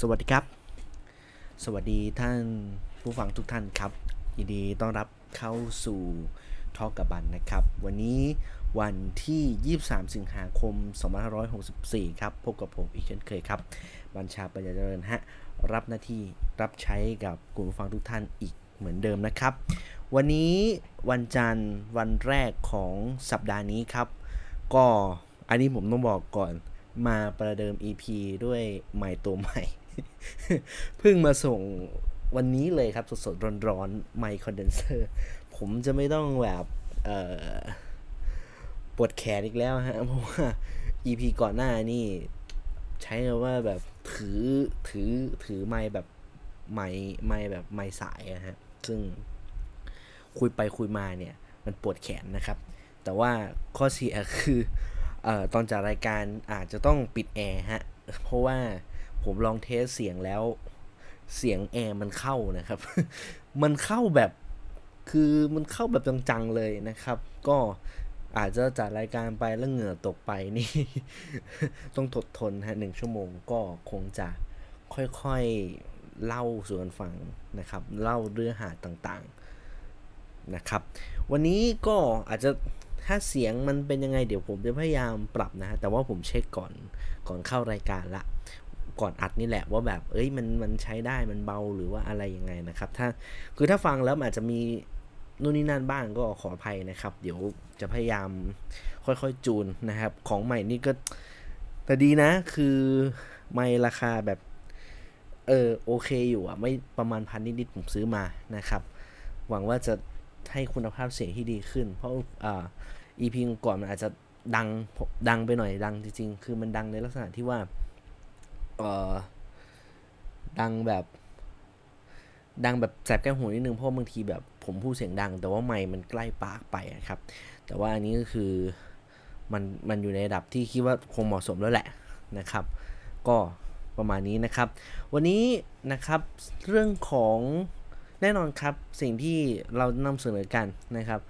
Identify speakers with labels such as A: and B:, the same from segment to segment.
A: สวัสดีครับ สวัสดีท่านผู้ฟังทุกท่านครับ ยินดีต้อนรับเข้าสู่ทอกับบันนะครับ วันนี้วันที่ 23 สิงหาคม 2564 ครับ พบกับผมอีกเช่นเคยครับ บัญชาปัญญาเจริญฮะ รับหน้าที่รับใช้กับกลุ่มผู้ฟังทุกท่านอีกเหมือนเดิมนะครับ วันนี้วันจันทร์วันแรกของสัปดาห์นี้ครับ ก็อันนี้ผมต้องบอกก่อนมาประเดิม EP ด้วยใหม่ตัวใหม่ เพิ่งมาส่งวันนี้เลยครับ สดๆ ร้อนๆไมค์คอนเดนเซอร์ผมจะไม่ต้องแบบเปวดแขนอีกแล้วฮะ เพราะว่า EP ก่อนหน้านี่ใช้คำว่าแบบถือถือถือไมค์แบบไมค์ไมค์แบบไมค์สายอะฮะ ซึ่งคุยไปคุยมาเนี่ย มันปวดแขนนะครับ แต่ว่าข้อเสียคือ เอ่อตอนจัดรายการอาจจะต้องปิดแอร์ฮะ เพราะว่า ผมลองเทสเสียงแล้ว เสียงแอร์มันเข้านะครับ มันเข้าแบบคือมันเข้าแบบจังๆเลยนะครับ ก็อาจจะจัดรายการไปแล้วเหงื่อตกไปนี่ ต้องทดทนฮะหนึ่งชั่วโมงก็คงจะค่อยๆเล่าสู่กันฟังนะครับ เล่าเรื่องหาต่างๆนะครับ วันนี้ก็อาจจะถ้าเสียงมันเป็นยังไงเดี๋ยวผมจะพยายามปรับนะฮะแต่ว่าผมเช็คก่อนก่อนเข้ารายการละ ก่อนอัดนี่แหละว่าแบบเอ้ยมันมันใช้ได้มันเบาหรือว่าอะไรยังไงนะครับ ถ้าคือถ้าฟังแล้วอาจจะมีนู่นนี่นั่นบ้างก็ขออภัยนะครับ เดี๋ยวจะพยายามค่อยๆจูนนะครับ ของใหม่นี่ก็แต่ดีนะคือไม่ราคาแบบเออโอเคอยู่อะ ไม่ประมาณพันนิดๆผมซื้อมานะครับ หวังว่าจะให้คุณภาพเสียงที่ดีขึ้น เพราะอ่า EP ก่อนมันอาจจะดังดังไปหน่อยดังจริงๆ คือมันดังในลักษณะที่ว่า เออดังแบบ ดังแบบแสบแก้วหูนิดนึงเพราะบางทีแบบผมพูดเสียงดัง แต่ว่าไมค์มันใกล้ปากไปอะครับ แต่ว่าอันนี้ก็คือมันมันอยู่ในระดับที่คิดว่าคงเหมาะสมแล้วแหละนะครับ ก็ประมาณนี้นะครับ วันนี้นะครับเรื่องของแน่นอนครับสิ่งที่เรานำเสนอกันนะครับ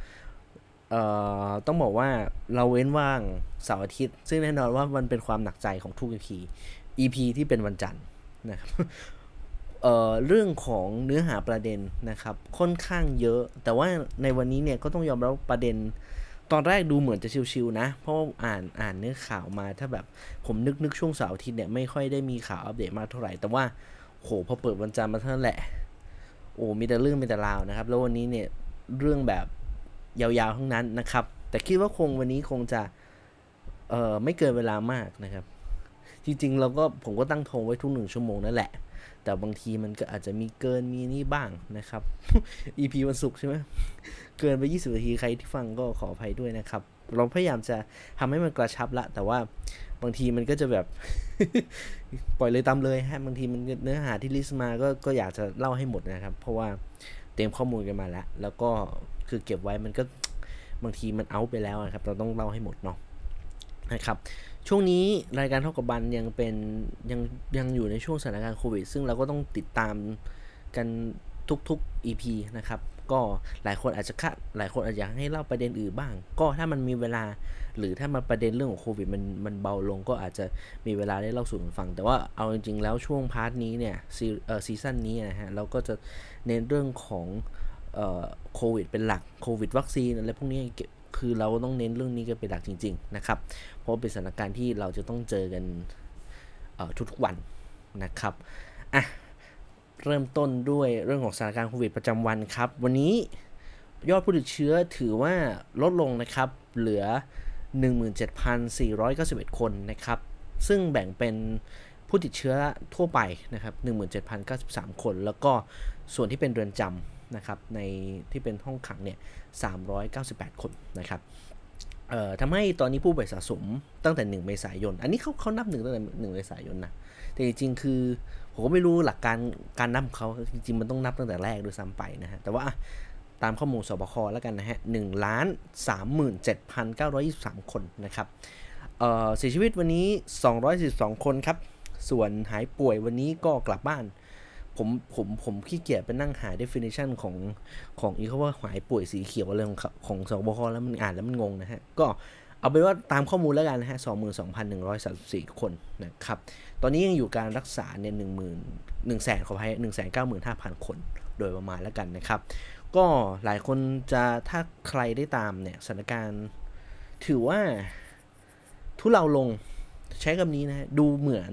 A: เอ่อต้องบอกว่าเราเว้นว่างเสาร์อาทิตย์ ซึ่งแน่นอนว่ามันเป็นความหนักใจของทุก EP EP ที่เป็นวันจันทร์นะครับเอ่อเรื่องของเนื้อหาประเด็นนะครับค่อนข้างเยอะ แต่ว่าในวันนี้เนี่ยก็ต้องยอมรับประเด็น ตอนแรกดูเหมือนจะชิวๆนะ เพราะว่าอ่านอ่านเนื้อข่าวมาถ้าแบบผมนึกนึกช่วงเสาร์อาทิตย์เนี่ยไม่ค่อยได้มีข่าวอัปเดตมากเท่าไหร่ แต่ว่าโหพอเปิดวันจันทร์มาเท่านั้นแหละโอ้มีแต่เรื่องมีแต่ราวนะครับ แล้ววันนี้เนี่ยเรื่องแบบยาวๆทั้งนั้นนะครับ แต่คิดว่าคงวันนี้คงจะเอ่อไม่เกินเวลามากนะครับ จริงๆ เราก็ผมก็ตั้งโทงไว้ทุกหนึ่งชั่วโมงนั่นแหละ แต่บางทีมันก็อาจจะมีเกินมีนี่บ้างนะครับ EP วันศุกร์ใช่ไหมเกินไป 20 นาทีใครที่ฟังก็ขออภัยด้วยนะครับ เราพยายามจะทำให้มันกระชับละ แต่ว่าบางทีมันก็จะแบบ ปล่อยเลยตามเลยฮะบางทีมันเนื้อหาที่ลิสต์มาก็ก็อยากจะเล่าให้หมดนะครับ เพราะว่าเตรียมข้อมูลกันมาแล้ว แล้วก็คือเก็บไว้มันก็บางทีมันเอาไปแล้วนะครับ เราต้องเล่าให้หมดเนาะนะครับ ช่วงนี้รายการเท่ากับบันยังเป็นยังยังอยู่ในช่วงสถานการณ์โควิด ซึ่งเราก็ต้องติดตามกันทุกๆ EP นะครับ ก็หลายคนอาจจะคาดหลายคนอาจจะอยากให้เล่าประเด็นอื่นบ้าง ก็ถ้ามันมีเวลา หรือถ้ามันประเด็นเรื่องของโควิดมันมันเบาลงก็อาจจะมีเวลาได้เล่าสู่กันฟัง แต่ว่าเอาจริงๆ แล้วช่วง part นี้เนี่ยซีเอ่อ season นี้นะฮะเราก็จะเน้นเรื่องของเอ่อโควิดเป็นหลักโควิดวัคซีนอะไรพวกนี้เก็บคือเราต้องเน้นเรื่องนี้กันเป็นหลักจริง ๆ นะครับ เพราะเป็นสถานการณ์ที่เราจะต้องเจอกันทุกๆวันนะครับอะเริ่มต้นด้วยเรื่องของสถานการณ์โควิดประจำวันครับ วันนี้ยอดผู้ติดเชื้อถือว่าลดลงนะครับ เหลือ 17,491 คนนะครับ ซึ่งแบ่งเป็นผู้ติดเชื้อทั่วไปนะครับ 17,093 คน แล้วก็ส่วนที่เป็นเรือนจำนะครับ ในที่เป็นห้องขังเนี่ย 398 คนนะครับ เอ่อทำให้ตอนนี้ผู้ป่วยสะสมตั้งแต่ 1 เมษายน อันนี้เขาเขานับหนึ่งตั้งแต่1เมษายนนะ แต่จริงๆคือผมก็ไม่รู้หลักการการนับเขาจริงๆมันต้องนับตั้งแต่แรกด้วยซ้ำไปนะฮะ แต่ว่าตามข้อมูลสบคแล้วกันนะฮะหนึ่งล้านสามหมื่นเจ็ดพันเก้าร้อยยี่สิบสามคนนะครับเอ่อเสียชีวิตวันนี้สองร้อยสิบสองคนครับ ส่วนหายป่วยวันนี้ก็กลับบ้าน ผมผมผมขี้เกียจไปนั่งหา definition ของของอีกเขาว่าหายป่วยสีเขียวอะไรของขาของสบคแล้วมันอ่านแล้วมันงงนะฮะ ก็เอาเป็นว่าตามข้อมูลแล้วกันนะฮะ 22,134 คนนะครับ ตอนนี้ยังอยู่การรักษาเนี่ย1 0 0 0 0 1แสนขออภัย195,000 คน โดยประมาณแล้วกันนะครับ ก็หลายคนจะถ้าใครได้ตามเนี่ยสถานการณ์ถือว่าทุเลาลงใช้คำนี้นะดูเหมือน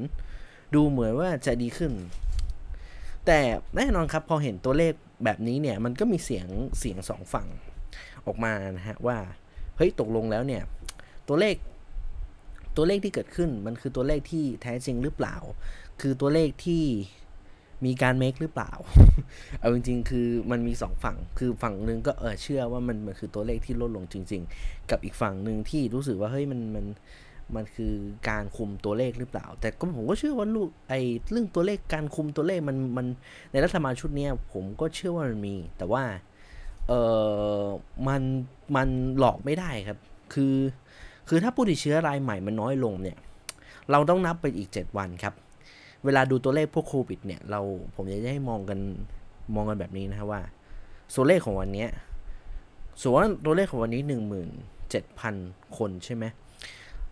A: ดูเหมือนว่าจะดีขึ้น แต่แน่นอนครับพอเห็นตัวเลขแบบนี้เนี่ยมันก็มีเสียงเสียงสองฝั่งออกมานะฮะว่าเฮ้ยตกลงแล้วเนี่ยตัวเลขตัวเลขที่เกิดขึ้นมันคือตัวเลขที่แท้จริงหรือเปล่า คือตัวเลขที่มีการเมคหรือเปล่า เอาจริง ๆ คือมันมีสองฝั่ง คือฝั่งหนึ่งก็เออเชื่อว่ามันมันคือตัวเลขที่ลดลงจริง ๆ กับอีกฝั่งหนึ่งที่รู้สึกว่าเฮ้ยมันมัน มันคือการคุมตัวเลขหรือเปล่า แต่ก็ผมก็เชื่อว่าลูกไอ้เรื่องตัวเลขการคุมตัวเลขมันมันในรัฐบาลชุดนี้ผมก็เชื่อว่ามันมี แต่ว่าเออมันมันหลอกไม่ได้ครับ คือคือถ้าผู้ติดเชื้อรายใหม่มันน้อยลงเนี่ย เราต้องนับไปอีก 7 วันครับ เวลาดูตัวเลขพวกโควิดเนี่ยเราผมอยากจะให้มองกันมองกันแบบนี้นะครับว่าตัวเลขของวันนี้ส่วนตัวเลขของวันนี้ 17,000 คนใช่ไหม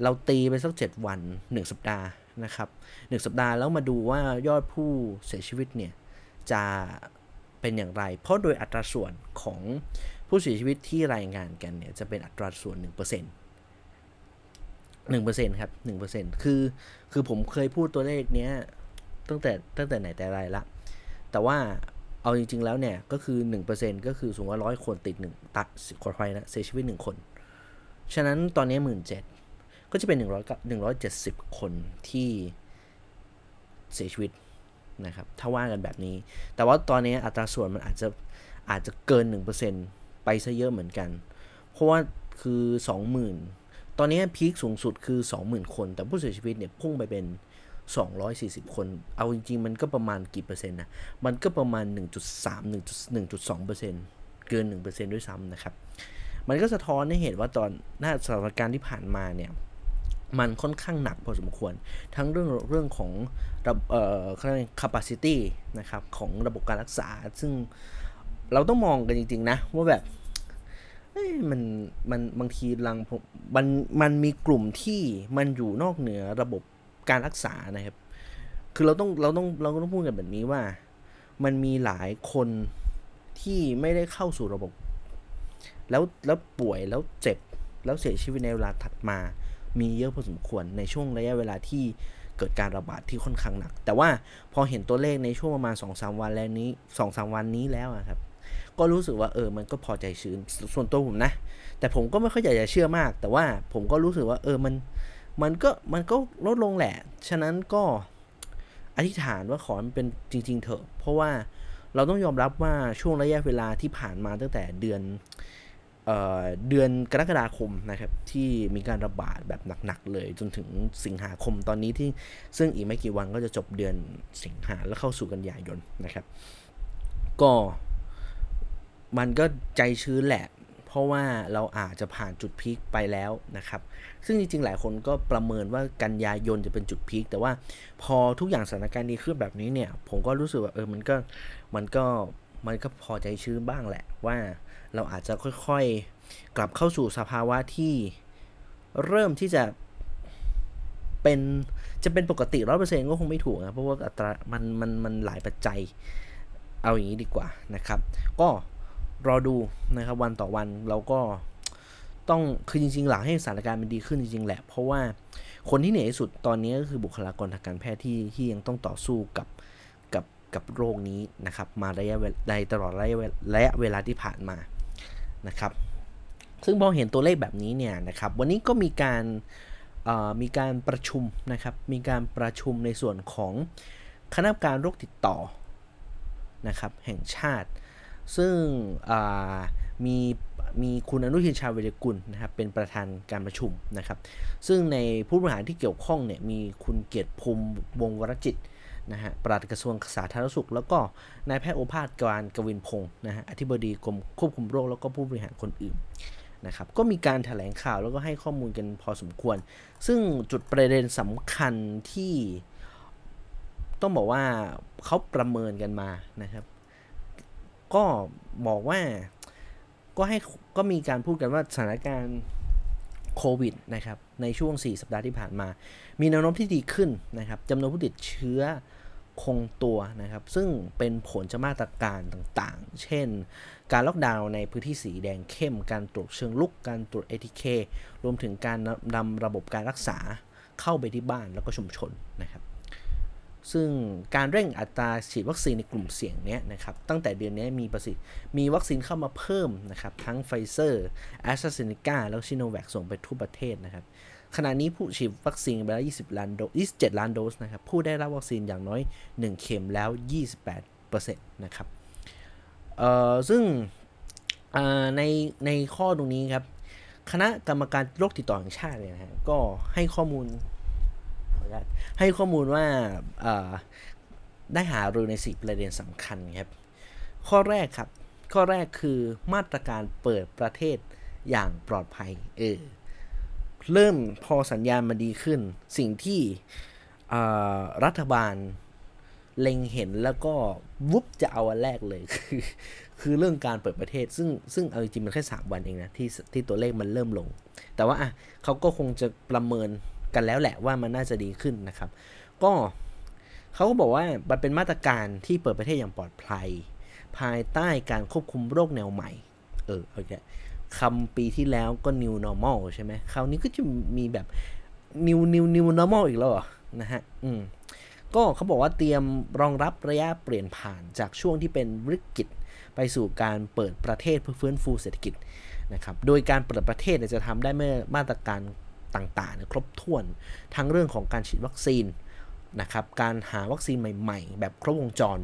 A: เราตีไปสัก 7 วัน 1 สัปดาห์นะครับ1สัปดาห์แล้วมาดูว่ายอดผู้เสียชีวิตเนี่ยจะเป็นอย่างไร เพราะโดยอัตราส่วนของผู้เสียชีวิตที่รายงานกันเนี่ยจะเป็นอัตราส่วน 1% 1%ครับ1%คือคือผมเคยพูดตัวเลขเนี้ยตั้งแต่ตั้งแต่ไหนแต่ไรละ แต่ว่าเอาจริง ๆ แล้วเนี่ยก็คือ 1%ก็คือสมมติว่าร้อยคนติดหนึ่งตัดขออภัยนะเสียชีวิต 1 คน ฉะนั้นตอนนี้หมื่นเจ็ด ก็จะเป็น 1 0 0 170 คนที่เสียชีวิตนะครับ ถ้าว่ากันแบบนี้ แต่ว่าตอนนี้อัตราส่วนมันอาจจะอาจจะเกิน 1%ไปซะเยอะเหมือนกัน เพราะว่าคือ 20,000 ตอนนี้พีคสูงสุดคือ 20,000 คน แต่ผู้เสียชีวิตเนี่ยพุ่งไปเป็น 240 คน เอาจริง ๆ มันก็ประมาณกี่เปอร์เซ็นต์นะ มันก็ประมาณ 1.3 1.2%เกิน 1%ด้วยซ้ำนะครับ มันก็สะท้อนให้เห็นว่าตอนหน้าสถานการณ์ที่ผ่านมาเนี่ย มันค่อนข้างหนักพอสมควร ทั้งเรื่องเรื่องของระเอ่อ capacity นะครับของระบบการรักษา ซึ่งเราต้องมองกันจริง ๆ นะ ว่าแบบมันมันบางทีลังมันมันมีกลุ่มที่มันอยู่นอกเหนือระบบการรักษานะครับ คือเราต้องเราต้องเราก็ต้องพูดกันแบบนี้ว่า มันมีหลายคนที่ไม่ได้เข้าสู่ระบบ แล้วแล้วป่วยแล้วเจ็บแล้วเสียชีวิตในเวลาถัดมา มีเยอะพอสมควรในช่วงระยะเวลาที่เกิดการระบาดที่ค่อนข้างหนัก แต่ว่าพอเห็นตัวเลขในช่วงประมาณ2อสวันแล้วนี้2อสวันนี้แล้วครับก็รู้สึกว่าเออมันก็พอใจชื้นส่วนตัวผมนะ แต่ผมก็ไม่ค่อยอยากจะเชื่อมาก แต่ว่าผมก็รู้สึกว่าเออมันมันก็มันก็ลดลงแหละ ฉะนั้นก็อธิษฐานว่าขอมันเป็นจริง ๆ เถอะ เพราะว่าเราต้องยอมรับว่าช่วงระยะเวลาที่ผ่านมาตั้งแต่เดือน เดือนกรกฎาคมนะครับที่มีการระบาดแบบหนักๆเลย จนถึงสิงหาคมตอนนี้ที่ซึ่งอีกไม่กี่วันก็จะจบเดือนสิงหาแล้วเข้าสู่กันยายนนะครับ ก็มันก็ใจชื้นแหละ เพราะว่าเราอาจจะผ่านจุดพีคไปแล้วนะครับ ซึ่งจริงๆ หลายคนก็ประเมินว่ากันยายนจะเป็นจุดพีคแต่ว่าพอทุกอย่างสถานการณ์ดีขึ้นแบบนี้เนี่ย ผมก็รู้สึกว่าเออมันก็มันก็มันก็พอใจชื้นบ้างแหละว่า เราอาจจะค่อยๆ กลับเข้าสู่สภาวะที่เริ่มที่จะเป็นจะเป็นปกติร้อยเปอร์เซ็นต์ก็คงไม่ถูกนะเพราะว่าอัตรามันมันมันหลายปัจจัยเอาอย่างนี้ดีกว่านะครับ ก็รอดูนะครับวันต่อวันเราก็ต้องคือจริงๆหลังให้สถานการณ์มันดีขึ้นจริงๆแหละ เพราะว่าคนที่เหนื่อยที่สุดตอนนี้ก็คือบุคลากรทางการแพทย์ที่ที่ยังต้องต่อสู้กับกับกับโรคนี้นะครับ มาระยะเวลาตลอดระยะระยะเวลาที่ผ่านมา นะครับซึ่งพอเห็นตัวเลขแบบนี้เนี่ยนะครับวันนี้ก็มีการมีการประชุมนะครับมีการประชุมในส่วนของคณะกรรมการโรคติดต่อนะครับแห่งชาติ ซึ่งมีมีคุณอนุทินชาญวิรกุลนะครับเป็นประธานการประชุมนะครับ ซึ่งในผู้บริหารที่เกี่ยวข้องเนี่ยมีคุณเกียรติภูมิวงวรจิต นะฮะปลัดกระทรวงสาธารณสุข แล้วก็นายแพทย์โอภาสการกวินพงศ์นะฮะอธิบดีกรมควบคุมโรคแล้วก็ผู้บริหารคนอื่นนะครับก็มีการถแถลงข่าวแล้วก็ให้ข้อมูลกันพอสมควร ซึ่งจุดประเด็นสำคัญที่ต้องบอกว่าเขาประเมินกันมานะครับ ก็บอกว่าก็ให้ก็มีการพูดกันว่าสถานการณ์โควิดนะครับในช่วง 4 สัปดาห์ที่ผ่านมา มีแนวโน้มที่ดีขึ้นนะครับจำนวนผู้ติดเชื้อ คงตัวนะครับ ซึ่งเป็นผลจากมาตรการต่างๆ เช่น การล็อกดาวน์ในพื้นที่สีแดงเข้ม การตรวจเชิงรุก การตรวจ ATK รวมถึงการนำระบบการรักษาเข้าไปที่บ้านแล้วก็ชุมชนนะครับ ซึ่งการเร่งอัตราฉีดวัคซีนในกลุ่มเสี่ยงเนี้ยนะครับ ตั้งแต่เดือนนี้มีประสิทธิ์มีวัคซีนเข้ามาเพิ่มนะครับ ทั้งไฟเซอร์แอสตราเซเนกาแล้วชิโนแวคส่งไปทั่วประเทศนะครับ ขณะนี้ผู้ฉีดวัคซีนไปแล้ว 20 ล้านโดส27 ล้านโดสนะครับ ผู้ได้รับวัคซีนอย่างน้อย 1 เข็มแล้ว 28%นะครับ เอ่อ ซึ่งในในข้อตรงนี้ครับ คณะกรรมการโรคติดต่อแห่งชาติเนี่ยนะฮะ ก็ให้ข้อมูล ให้ข้อมูลว่าได้หารือในสี่ประเด็นสำคัญครับ ข้อแรกครับ ข้อแรกคือมาตรการเปิดประเทศอย่างปลอดภัย เออ เริ่มพอสัญญาณมาดีขึ้น สิ่งที่รัฐบาลเล็งเห็นแล้วก็วุบจะเอาวันแรกเลยคือคือเรื่องการเปิดประเทศ ซึ่งซึ่งเอาจริงมันแค่ 3 วันเองนะที่ที่ตัวเลขมันเริ่มลง แต่ว่าอะเขาก็คงจะประเมินกันแล้วแหละว่ามันน่าจะดีขึ้นนะครับ ก็เขาก็บอกว่ามันเป็นมาตรการที่เปิดประเทศอย่างปลอดภัย ภายใต้การควบคุมโรคแนวใหม่ เออโอเค คำปีที่แล้วก็ new normal ใช่ไหมคราวนี้ก็จะมีแบบ new new new normal อีกแล้วหรอนะฮะ อืม ก็เขาบอกว่าเตรียมรองรับระยะเปลี่ยนผ่านจากช่วงที่เป็นวิกฤตไปสู่การเปิดประเทศเพื่อฟื้นฟูเศรษฐกิจนะครับ โดยการเปิดประเทศจะทำได้เมื่อมาตรการต่างๆ ครบถ้วน ทั้งเรื่องของการฉีดวัคซีนนะครับ การหาวัคซีนใหม่ ๆ แบบครบวงจร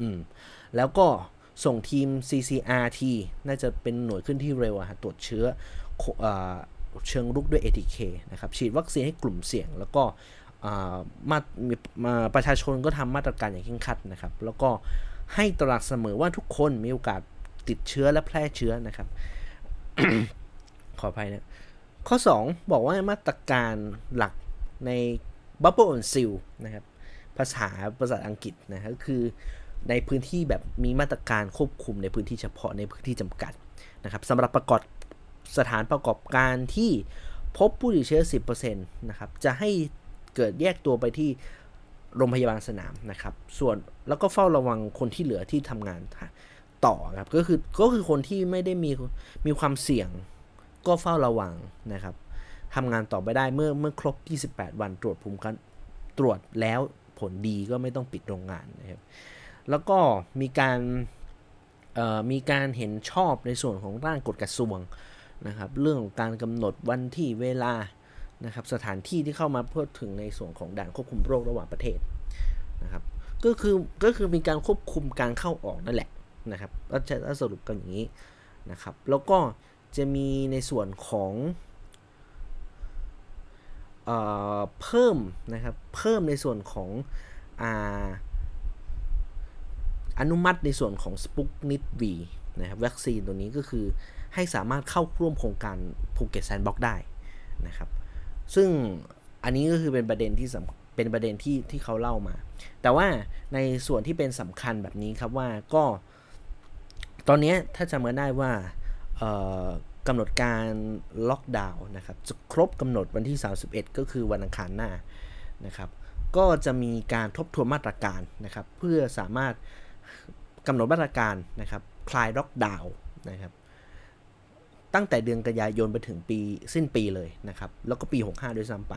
A: อืม แล้วก็ ส่งทีม CCRT น่าจะเป็นหน่วยขึ้นที่เร็วอะตรวจเชื้อเชิงรุกด้วย ATK นะครับ ฉีดวัคซีนให้กลุ่มเสี่ยง แล้วก็มามาประชาชนก็ทำมาตรการอย่างเคร่งครัดนะครับ แล้วก็ให้ตระหนักเสมอว่าทุกคนมีโอกาสติดเชื้อและแพร่เชื้อนะครับ ขออภัยนะ ข้อ 2 บอกว่ามาตรการหลักใน Bubble on Seal นะครับ ภาษาภาษาอังกฤษนะก็คือ ในพื้นที่แบบมีมาตรการควบคุมในพื้นที่เฉพาะในพื้นที่จำกัดนะครับสำหรับประกอบสถานประกอบการที่พบผู้ติดเชื้อ 10%นะครับจะให้เกิดแยกตัวไปที่โรงพยาบาลสนามนะครับ ส่วนแล้วก็เฝ้าระวังคนที่เหลือที่ทำงานต่อครับก็คือก็คือคนที่ไม่ได้มีมีความเสี่ยงก็เฝ้าระวังนะครับทำงานต่อไปได้เมื่อเมื่อครบ 28 วันตรวจภูมิกันตรวจแล้วผลดีก็ไม่ต้องปิดโรงงานนะครับ แล้วก็มีการมีการเห็นชอบในส่วนของร่างกฎกระทรวงนะครับ เรื่องของการกำหนดวันที่เวลานะครับสถานที่ที่เข้ามาเพื่อถึงในส่วนของด่านควบคุมโรคระหว่างประเทศนะครับก็คือก็คือมีการควบคุมการเข้าออกนั่นแหละนะครับก็จะสรุปกันอย่างนี้นะครับ แล้วก็จะมีในส่วนของเออเพิ่มนะครับเพิ่มในส่วนของอา อนุมัติในส่วนของสปุกนิดวีนะครับวัคซีนตัวนี้ก็คือให้สามารถเข้าร่วมโครงการภูเก็ตแซนด์บ็อกได้นะครับ ซึ่งอันนี้ก็คือเป็นประเด็นที่เป็นประเด็นที่ที่เขาเล่ามา แต่ว่าในส่วนที่เป็นสำคัญแบบนี้ครับว่าก็ ตอนนี้ถ้าจำกันได้ว่ากำหนดการล็อกดาวน์นะครับจะครบกำหนดวันที่ 31 ก็คือวันอังคารหน้านะครับ ก็จะมีการทบทวนมาตรการนะครับ เพื่อสามารถ กำหนดมาตรการนะครับคลายล็อกดาวน์นะครับตั้งแต่เดือนกันยายนไปถึงปีสิ้นปีเลยนะครับ แล้วก็ปี 65 ด้วยซ้ำไป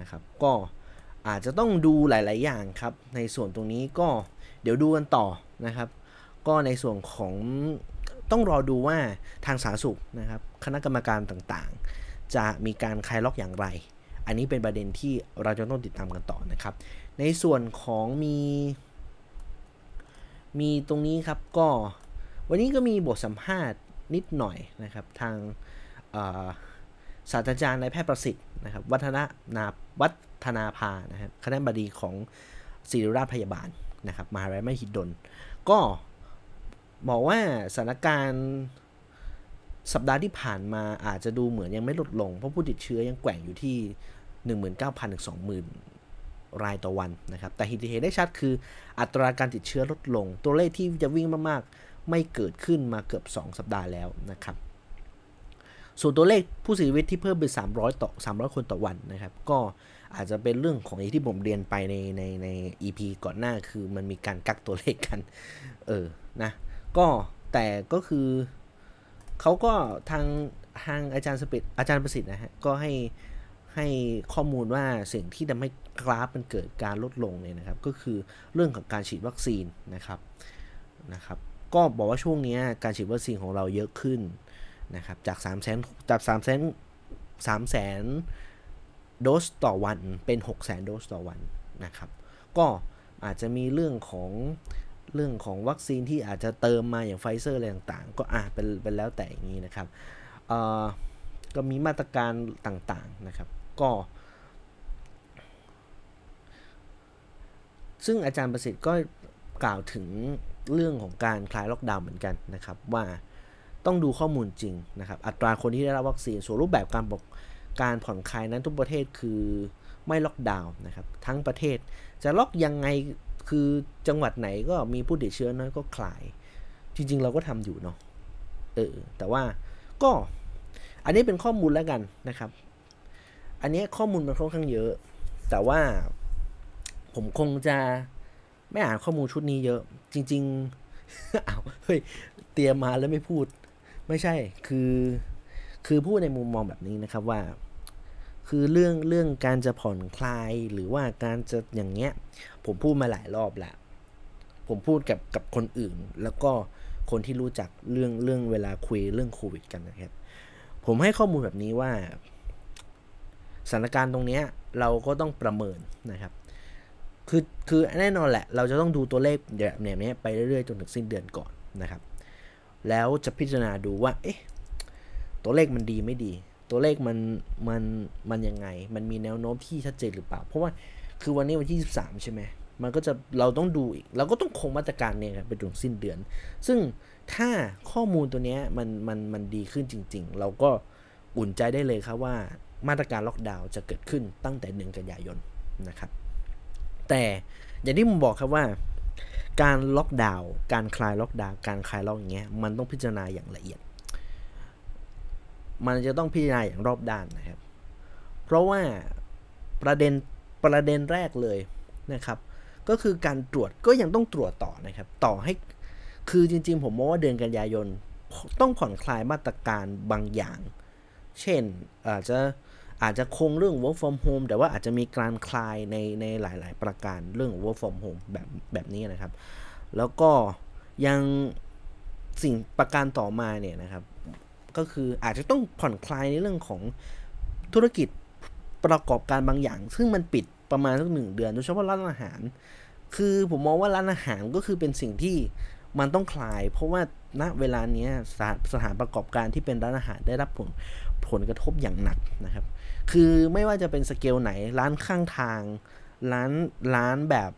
A: นะครับ ก็อาจจะต้องดูหลาย ๆ อย่างครับ ในส่วนตรงนี้ก็เดี๋ยวดูกันต่อนะครับ ก็ในส่วนของต้องรอดูว่าทางสาธารณสุขนะครับ คณะกรรมการต่างๆ จะมีการคลายล็อกอย่างไร อันนี้เป็นประเด็นที่เราจะต้องติดตามกันต่อนะครับ ในส่วนของมี มีตรงนี้ครับก็วันนี้ก็มีบทสัมภาษณ์นิดหน่อยนะครับ ทางศาสตราจารย์นายแพทย์ประสิทธิ์นะครับ วัฒนานาวัฒนาภานะครับคณะบดีของศิริราชพยาบาลนะครับมหาวิทยาลัยมหิดล ก็บอกว่าสถานการณ์สัปดาห์ที่ผ่านมาอาจจะดูเหมือนยังไม่ลดลง เพราะผู้ติดเชื้อยังแกว่งอยู่ที่ 19,000ถึง20,000 รายต่อวันนะครับ แต่ที่เห็นได้ชัดคืออัตราการติดเชื้อลดลง ตัวเลขที่จะวิ่งมากๆ ไม่เกิดขึ้นมาเกือบ 2 สัปดาห์แล้วนะครับ ส่วนตัวเลขผู้เสียชีวิตที่เพิ่มเป็น 300 ต่อ 300 คนต่อวันนะครับ ก็อาจจะเป็นเรื่องของที่ผมเรียนไปในในใน EP ก่อนหน้าคือมันมีการกักตัวเลขกัน เออ นะ ก็แต่ก็คือเขาก็ทางทางอาจารย์สปิดอาจารย์ประสิทธิ์นะฮะ ก็ให้ ให้ข้อมูลว่าสิ่งที่ทำให้กราฟมันเกิดการลดลงเนี่ยนะครับ ก็คือเรื่องของการฉีดวัคซีนนะครับนะครับก็บอกว่าช่วงนี้การฉีดวัคซีนของเราเยอะขึ้นนะครับจาก3 0 0 0 0จาก3 0 0 0 0 3แสนโดสต่อวันเป็น6 0 0 0 0 0โดสต่อวันนะครับก็อาจจะมีเรื่องของเรื่องของวัคซีนที่อาจจะเติมมาอย่างไฟเซอร์อะไรต่างๆ ก็อาจเป็นเป็นแล้วแต่อย่างนี้นะครับก็มีมาตรการต่างๆนะครับ ก็ ซึ่งอาจารย์ประสิทธิ์ก็กล่าวถึงเรื่องของการคลายล็อกดาวน์เหมือนกันนะครับ ว่าต้องดูข้อมูลจริงนะครับ อัตราคนที่ได้รับวัคซีนส่วนรูปแบบการบอกการผ่อนคลายนั้นทุกประเทศคือไม่ล็อกดาวน์นะครับ ทั้งประเทศจะล็อกยังไงคือจังหวัดไหนก็มีผู้ติดเชื้อน้อยก็คลาย จริง ๆ เราก็ทำอยู่เนาะเออแต่ว่าก็อันนี้เป็นข้อมูลแล้วกันนะครับ อันนี้ข้อมูลมันค่อนข้างเยอะ แต่ว่าผมคงจะไม่อ่านข้อมูลชุดนี้เยอะ จริงๆอ้าวเฮ้ยเตรียมมาแล้วไม่พูด ไม่ใช่คือคือพูดในมุมมองแบบนี้นะครับว่า คือเรื่องเรื่องการจะผ่อนคลายหรือว่าการจะอย่างเงี้ย ผมพูดมาหลายรอบล้วผมพูดกับกับคนอื่น แล้วก็คนที่รู้จักเรื่องเรื่องเวลาคุยเรื่องโควิดกันนะครับ ผมให้ข้อมูลแบบนี้ว่า สถานการณ์ตรงนี้เราก็ต้องประเมินนะครับ คือคือแน่นอนแหละ เราจะต้องดูตัวเลขแบบนี้ไปเรื่อยๆจนถึงสิ้นเดือนก่อนนะครับ แล้วจะพิจารณาดูว่า เอ๊ะ ตัวเลขมันดีไม่ดี ตัวเลขมันมันมันยังไง มันมีแนวโน้มที่ชัดเจนหรือเปล่า เพราะว่าคือวันนี้วันที่ 23 ใช่ไหมมันก็จะเราต้องดูอีก เราก็ต้องคงมาตรการเนี่ยครับไปถึงสิ้นเดือน ซึ่งถ้าข้อมูลตัวนี้มันมันมันดีขึ้นจริง ๆ เราก็อุ่นใจได้เลยครับว่า มาตรการล็อกดาวน์จะเกิดขึ้นตั้งแต่หนึ่งกันยายนนะครับ แต่อย่างที่ผมบอกครับว่า การล็อกดาวน์การคลายล็อกดาวน์การคลายล็อกอย่างเงี้ยมันต้องพิจารณาอย่างละเอียด มันจะต้องพิจารณาอย่างรอบด้านนะครับ เพราะว่าประเด็นประเด็นแรกเลยนะครับ ก็คือการตรวจก็ยังต้องตรวจต่อนะครับ ต่อให้คือจริงๆ ผมมองว่าเดือนกันยายนต้องผ่อนคลายมาตรการบางอย่าง เช่นอาจจะ อาจจะคงเรื่อง work from home แต่ว่าอาจจะมีการคลายในในหลาย ๆ ประการเรื่อง work from home แบบแบบนี้นะครับ แล้วก็ยังสิ่งประการต่อมาเนี่ยนะครับ ก็คืออาจจะต้องผ่อนคลายในเรื่องของธุรกิจประกอบการบางอย่าง ซึ่งมันปิดประมาณสักหนึ่งเดือนโดยเฉพาะร้านอาหาร คือผมมองว่าร้านอาหารก็คือเป็นสิ่งที่มันต้องคลาย เพราะว่าณเวลานี้สถานสถานประกอบการที่เป็นร้านอาหารได้รับผลผลกระทบอย่างหนักนะครับ คือไม่ว่าจะเป็นสเกลไหน ร้านข้างทาง ร้านร้านแบบ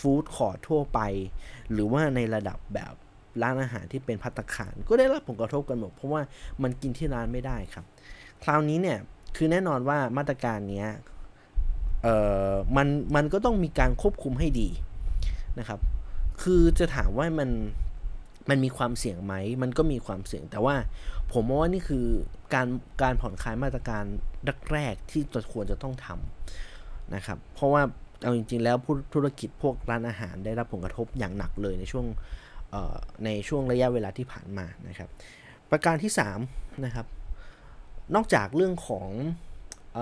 A: ฟู้ดคอร์ททั่วไป หรือว่าในระดับแบบร้านอาหารที่เป็นพัตคาร ก็ได้รับผลกระทบกันหมดเพราะว่ามันกินที่ร้านไม่ได้ครับ คราวนี้เนี่ยคือแน่นอนว่ามาตรการนี้เอ่อมันมันก็ต้องมีการควบคุมให้ดีนะครับ คือจะถามว่ามันมันมีความเสี่ยงไหม มันก็มีความเสี่ยง แต่ว่า ผมมองว่านี่คือการการผ่อนคลายมาตรการแรกๆที่ควรจะต้องทำนะครับ เพราะว่าเอาจริง ๆ แล้วธุรกิจพวกร้านอาหารได้รับผลกระทบอย่างหนักเลยในช่วงในช่วงระยะเวลาที่ผ่านมานะครับ ประการที่3นะครับ นอกจากเรื่องของอ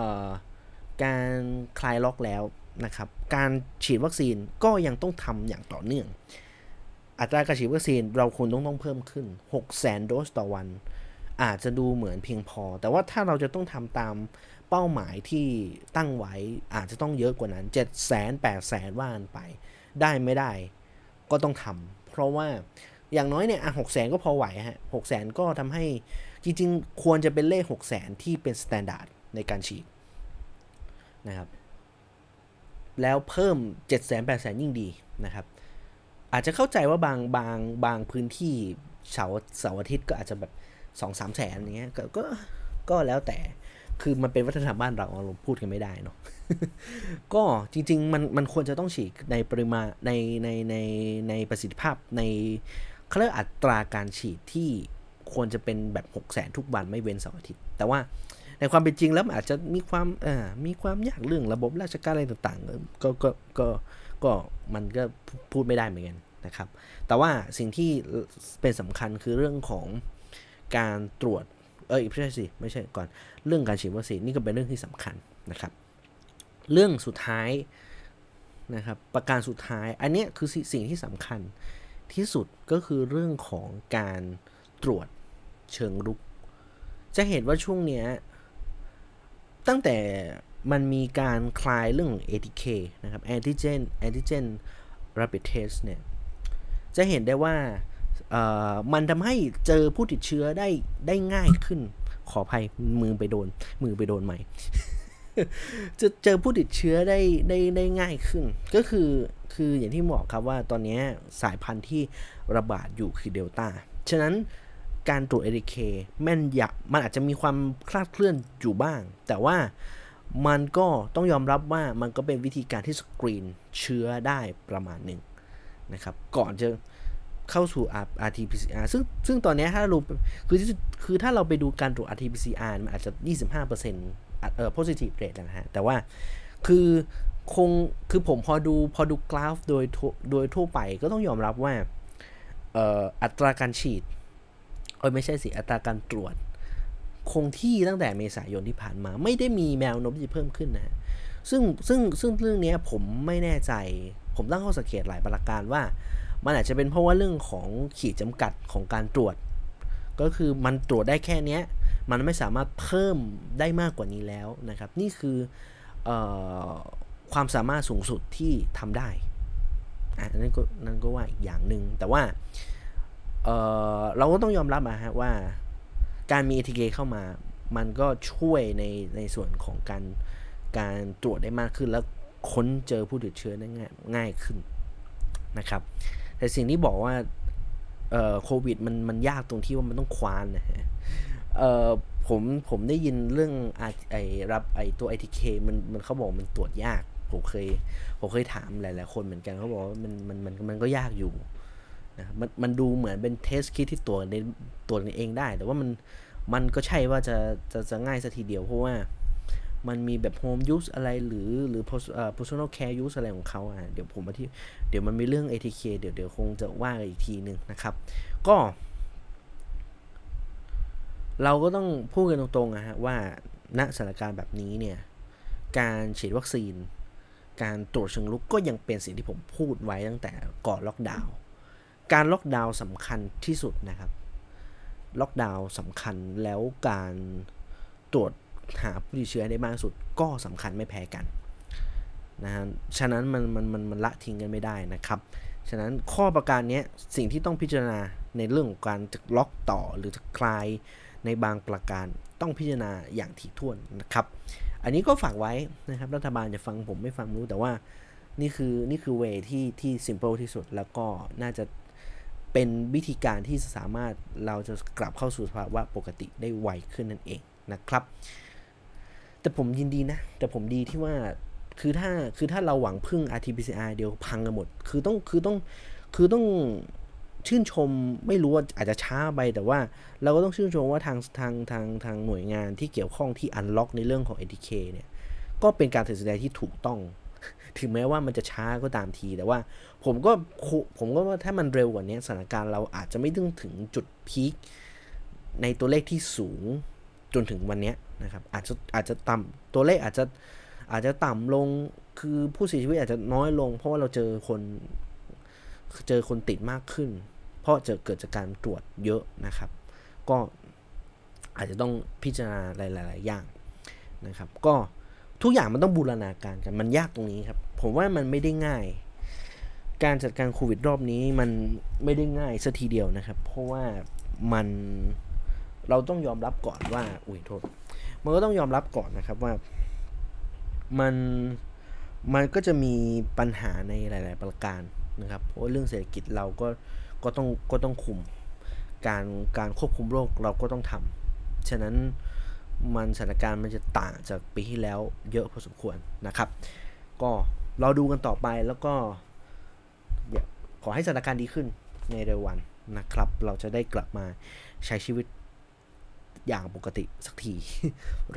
A: การคลายล็อกแล้วนะครับ การฉีดวัคซีนก็ยังต้องทำอย่างต่อเนื่อง อัตราการฉีดวัคซีนเราควรต้องต้องเพิ่มขึ้น 6 0 0 0 0 0 โดสต่อวัน อาจจะดูเหมือนเพียงพอ แต่ว่าถ้าเราจะต้องทำตามเป้าหมายที่ตั้งไว้อาจจะต้องเยอะกว่านั้น 7 0 0 0 0 8 0 0 0 0ว่านไป ได้ไม่ได้ก็ต้องทำเพราะว่าอย่างน้อยเนี่ยหกแสนก็พอไหวฮะหกแสนก็ทำให้จริงๆ ควรจะเป็นเลขหกแสนที่เป็น standard ในการฉีดนะครับแล้วเพิ่มเจ็ดแสนแปดแสนยิ่งดีนะครับ อาจจะเข้าใจว่าบางบางบางพื้นที่เสาเสาร์อาทิตย์ก็อาจจะแบบ สองสามแสนอย่างเงี้ยก็ก็แล้วแต่คือมันเป็นวัฒนธรรมบ้านเราเราพูดกันไม่ได้เนาะก็จริง ๆ มันมันควรจะต้องฉีดในปริมาณในในในในประสิทธิภาพในเขาเรียกอัตราการฉีดที่ควรจะเป็นแบบ6 0แสนทุกวันไม่เว้นเสาร์อาทิตย์ แต่ว่าในความเป็นจริงแล้วอาจจะมีความเอ่อมีความยากเรื่องระบบราชการอะไรต่างๆ ก็ก็ก็ก็มันก็พูดไม่ได้เหมือนกันนะครับ แต่ว่าสิ่งที่เป็นสำคัญคือเรื่องของ การตรวจเออไม่ใช่สิไม่ใช่ก่อนเรื่องการฉีดวัคซีนนี่ก็เป็นเรื่องที่สำคัญนะครับ เรื่องสุดท้ายนะครับประการสุดท้ายอันนี้คือสิ่งที่สำคัญที่สุดก็คือเรื่องของการตรวจเชิงรุก จะเห็นว่าช่วงเนี้ยตั้งแต่มันมีการคลายเรื่อง ATK นะครับ antigen antigen rapid test เนี่ย จะเห็นได้ว่า มันทำให้เจอผู้ติดเชื้อได้ได้ง่ายขึ้น ขออภัยมือไปโดน มือไปโดนใหม่จะเจอผู้ติดเชื้อได้ได้ได้ง่ายขึ้น ก็คือคืออย่างที่บอกครับว่าตอนนี้สายพันธุ์ที่ระบาดอยู่คือเดลต้าฉะนั้นการตรวจ ATK แม่นยะมันอาจจะมีความคลาดเคลื่อนอยู่บ้าง แต่ว่ามันก็ต้องยอมรับว่ามันก็เป็นวิธีการที่สกรีนเชื้อได้ประมาณหนึ่งนะครับ ก่อนจะ เข้าสู่ RT-PCR ซึ่งซึ่งตอนนี้ถ้าเราคือคือถ้าเราไปดูการตรวจ RT-PCR มันอาจจะ 25%เอ่อ positive rate นะฮะ แต่ว่าคือคงคือผมพอดูพอดูกราฟโดยโดยทั่วไปก็ต้องยอมรับว่าเอ่ออัตราการฉีดเออไม่ใช่สิอัตราการตรวจ คงที่ตั้งแต่เมษายนที่ผ่านมา ไม่ได้มีแนวโน้มที่เพิ่มขึ้นนะซึ่งซึ่งซึ่งเรื่องนี้ผมไม่แน่ใจ ผมตั้งข้อสังเกตหลายประการว่า มันอาจจะเป็นเพราะว่าเรื่องของขีดจำกัดของการตรวจ ก็คือมันตรวจได้แค่นี้มันไม่สามารถเพิ่มได้มากกว่านี้แล้วนะครับ นี่คืออความสามารถสูงสุดที่ทำได้อันนั้นก็นั่นก็ว่าอีกอย่างหนึ่งแต่ว่าเเราก็ต้องยอมรับนะฮะว่าการมี ATK เข้ามา มันก็ช่วยในในส่วนของการการตรวจได้มากขึ้น แล้วค้นเจอผู้ติดเชื้อได้ง่ายง่ายขึ้นนะครับ แต่สิ่งที่บอกว่าโควิดมันมันยากตรงที่ว่ามันต้องควานนะฮะผมผมได้ยินเรื่องไอรับไอตัว ITK มันมันเขาบอกมันตรวจยาก ผมเคยผมเคยถามหลาย ๆ คนเหมือนกันเขาบอกว่ามันมันมันมันก็ยากอยู่นะมันมันดูเหมือนเป็นเทสคิดที่ตัวจในตัวจเองได้ แต่ว่ามันมันก็ใช่ว่าจะจะจะง่ายสัทีเดียวเพราะว่า มันมีแบบโฮมยูสอะไรหรือหรือ personal care use อะไรของเขาอะเดี๋ยวผมมาที่เดี๋ยวมันมีเรื่อง ATK เดี๋ยวเดี๋ยวคงจะว่าอีกทีหนึ่งนะครับ ก็ เราก็ต้องพูดกันตรงๆนะฮะว่าณสถานการณ์แบบนี้เนี่ย การฉีดวัคซีน การตรวจเชิงลุกก็ยังเป็นสิ่งที่ผมพูดไว้ตั้งแต่ก่อนล็อกดาวน์การล็อกดาวน์สำคัญที่สุดนะครับล็อกดาวน์สำคัญแล้วการตรวจ หาผู้ติดเชื้อได้มากสุดก็สำคัญไม่แพ้กันนะฮะฉะนั้นมันมันมันมันละทิ้งกันไม่ได้นะครับ ฉะนั้นข้อประการนี้สิ่งที่ต้องพิจารณาในเรื่องของการจะล็อกต่อหรือจะคลายในบางประการต้องพิจารณาอย่างถี่ถ้วนนะครับ อันนี้ก็ฝากไว้นะครับรัฐบาลจะฟังผมไม่ฟังรู้แต่ว่านี่คือนี่คือเวที่ที่ simple ที่สุดแล้วก็น่าจะเป็นวิธีการที่สามารถเราจะกลับเข้าสู่ภาวะปกติได้ไวขึ้นนั่นเองนะครับ แต่ผมยินดีนะ แต่ผมดีที่ว่าคือถ้าคือถ้าเราหวังพึ่ง RT-PCR เดียวพังกันหมด คือต้องคือต้องคือต้องชื่นชมไม่รู้ว่าอาจจะช้าไปแต่ว่าเราก็ต้องชื่นชมว่าทางทางทางทางหน่วยงานที่เกี่ยวข้องที่อันล็อกในเรื่องของ ATK เนี่ย ก็เป็นการตัดสินใจที่ถูกต้อง ถึงแม้ว่ามันจะช้าก็ตามที แต่ว่าผมก็ผมก็ว่าถ้ามันเร็วกว่านี้สถานการณ์เราอาจจะไม่ถึงถึงจุดพีคในตัวเลขที่สูงจนถึงวันนี้ นะครับอาจจะอาจจะต่ำตัวเลขอาจจะอาจจะต่ำลงคือผู้เสียชีวิตอาจจะน้อยลง เพราะว่าเราเจอคนเจอคนติดมากขึ้น เพราะจะเกิดจากการตรวจเยอะนะครับ ก็อาจจะต้องพิจารณาหลาย ๆ อย่างนะครับ ก็ทุกอย่างมันต้องบูรณาการกันมันยากตรงนี้ครับ ผมว่ามันไม่ได้ง่าย การจัดการโควิดรอบนี้มันไม่ได้ง่ายสัทีเดียวนะครับ เพราะว่ามันเราต้องยอมรับก่อนว่า อุ้ยโทษ มันก็ต้องยอมรับก่อนนะครับว่ามันมันก็จะมีปัญหาในหลาย ๆ ประการนะครับ เพราะเรื่องเศรษฐกิจเราก็ก็ต้องก็ต้องคุม การการควบคุมโรคเราก็ต้องทำฉะนั้นมันสถานการณ์มันจะต่างจากปีที่แล้วเยอะพอสมควรนะครับ ก็เราดูกันต่อไปแล้วก็ขอให้สถานการณ์ดีขึ้นในเร็ววันนะครับ เราจะได้กลับมาใช้ชีวิต อย่างปกติสักที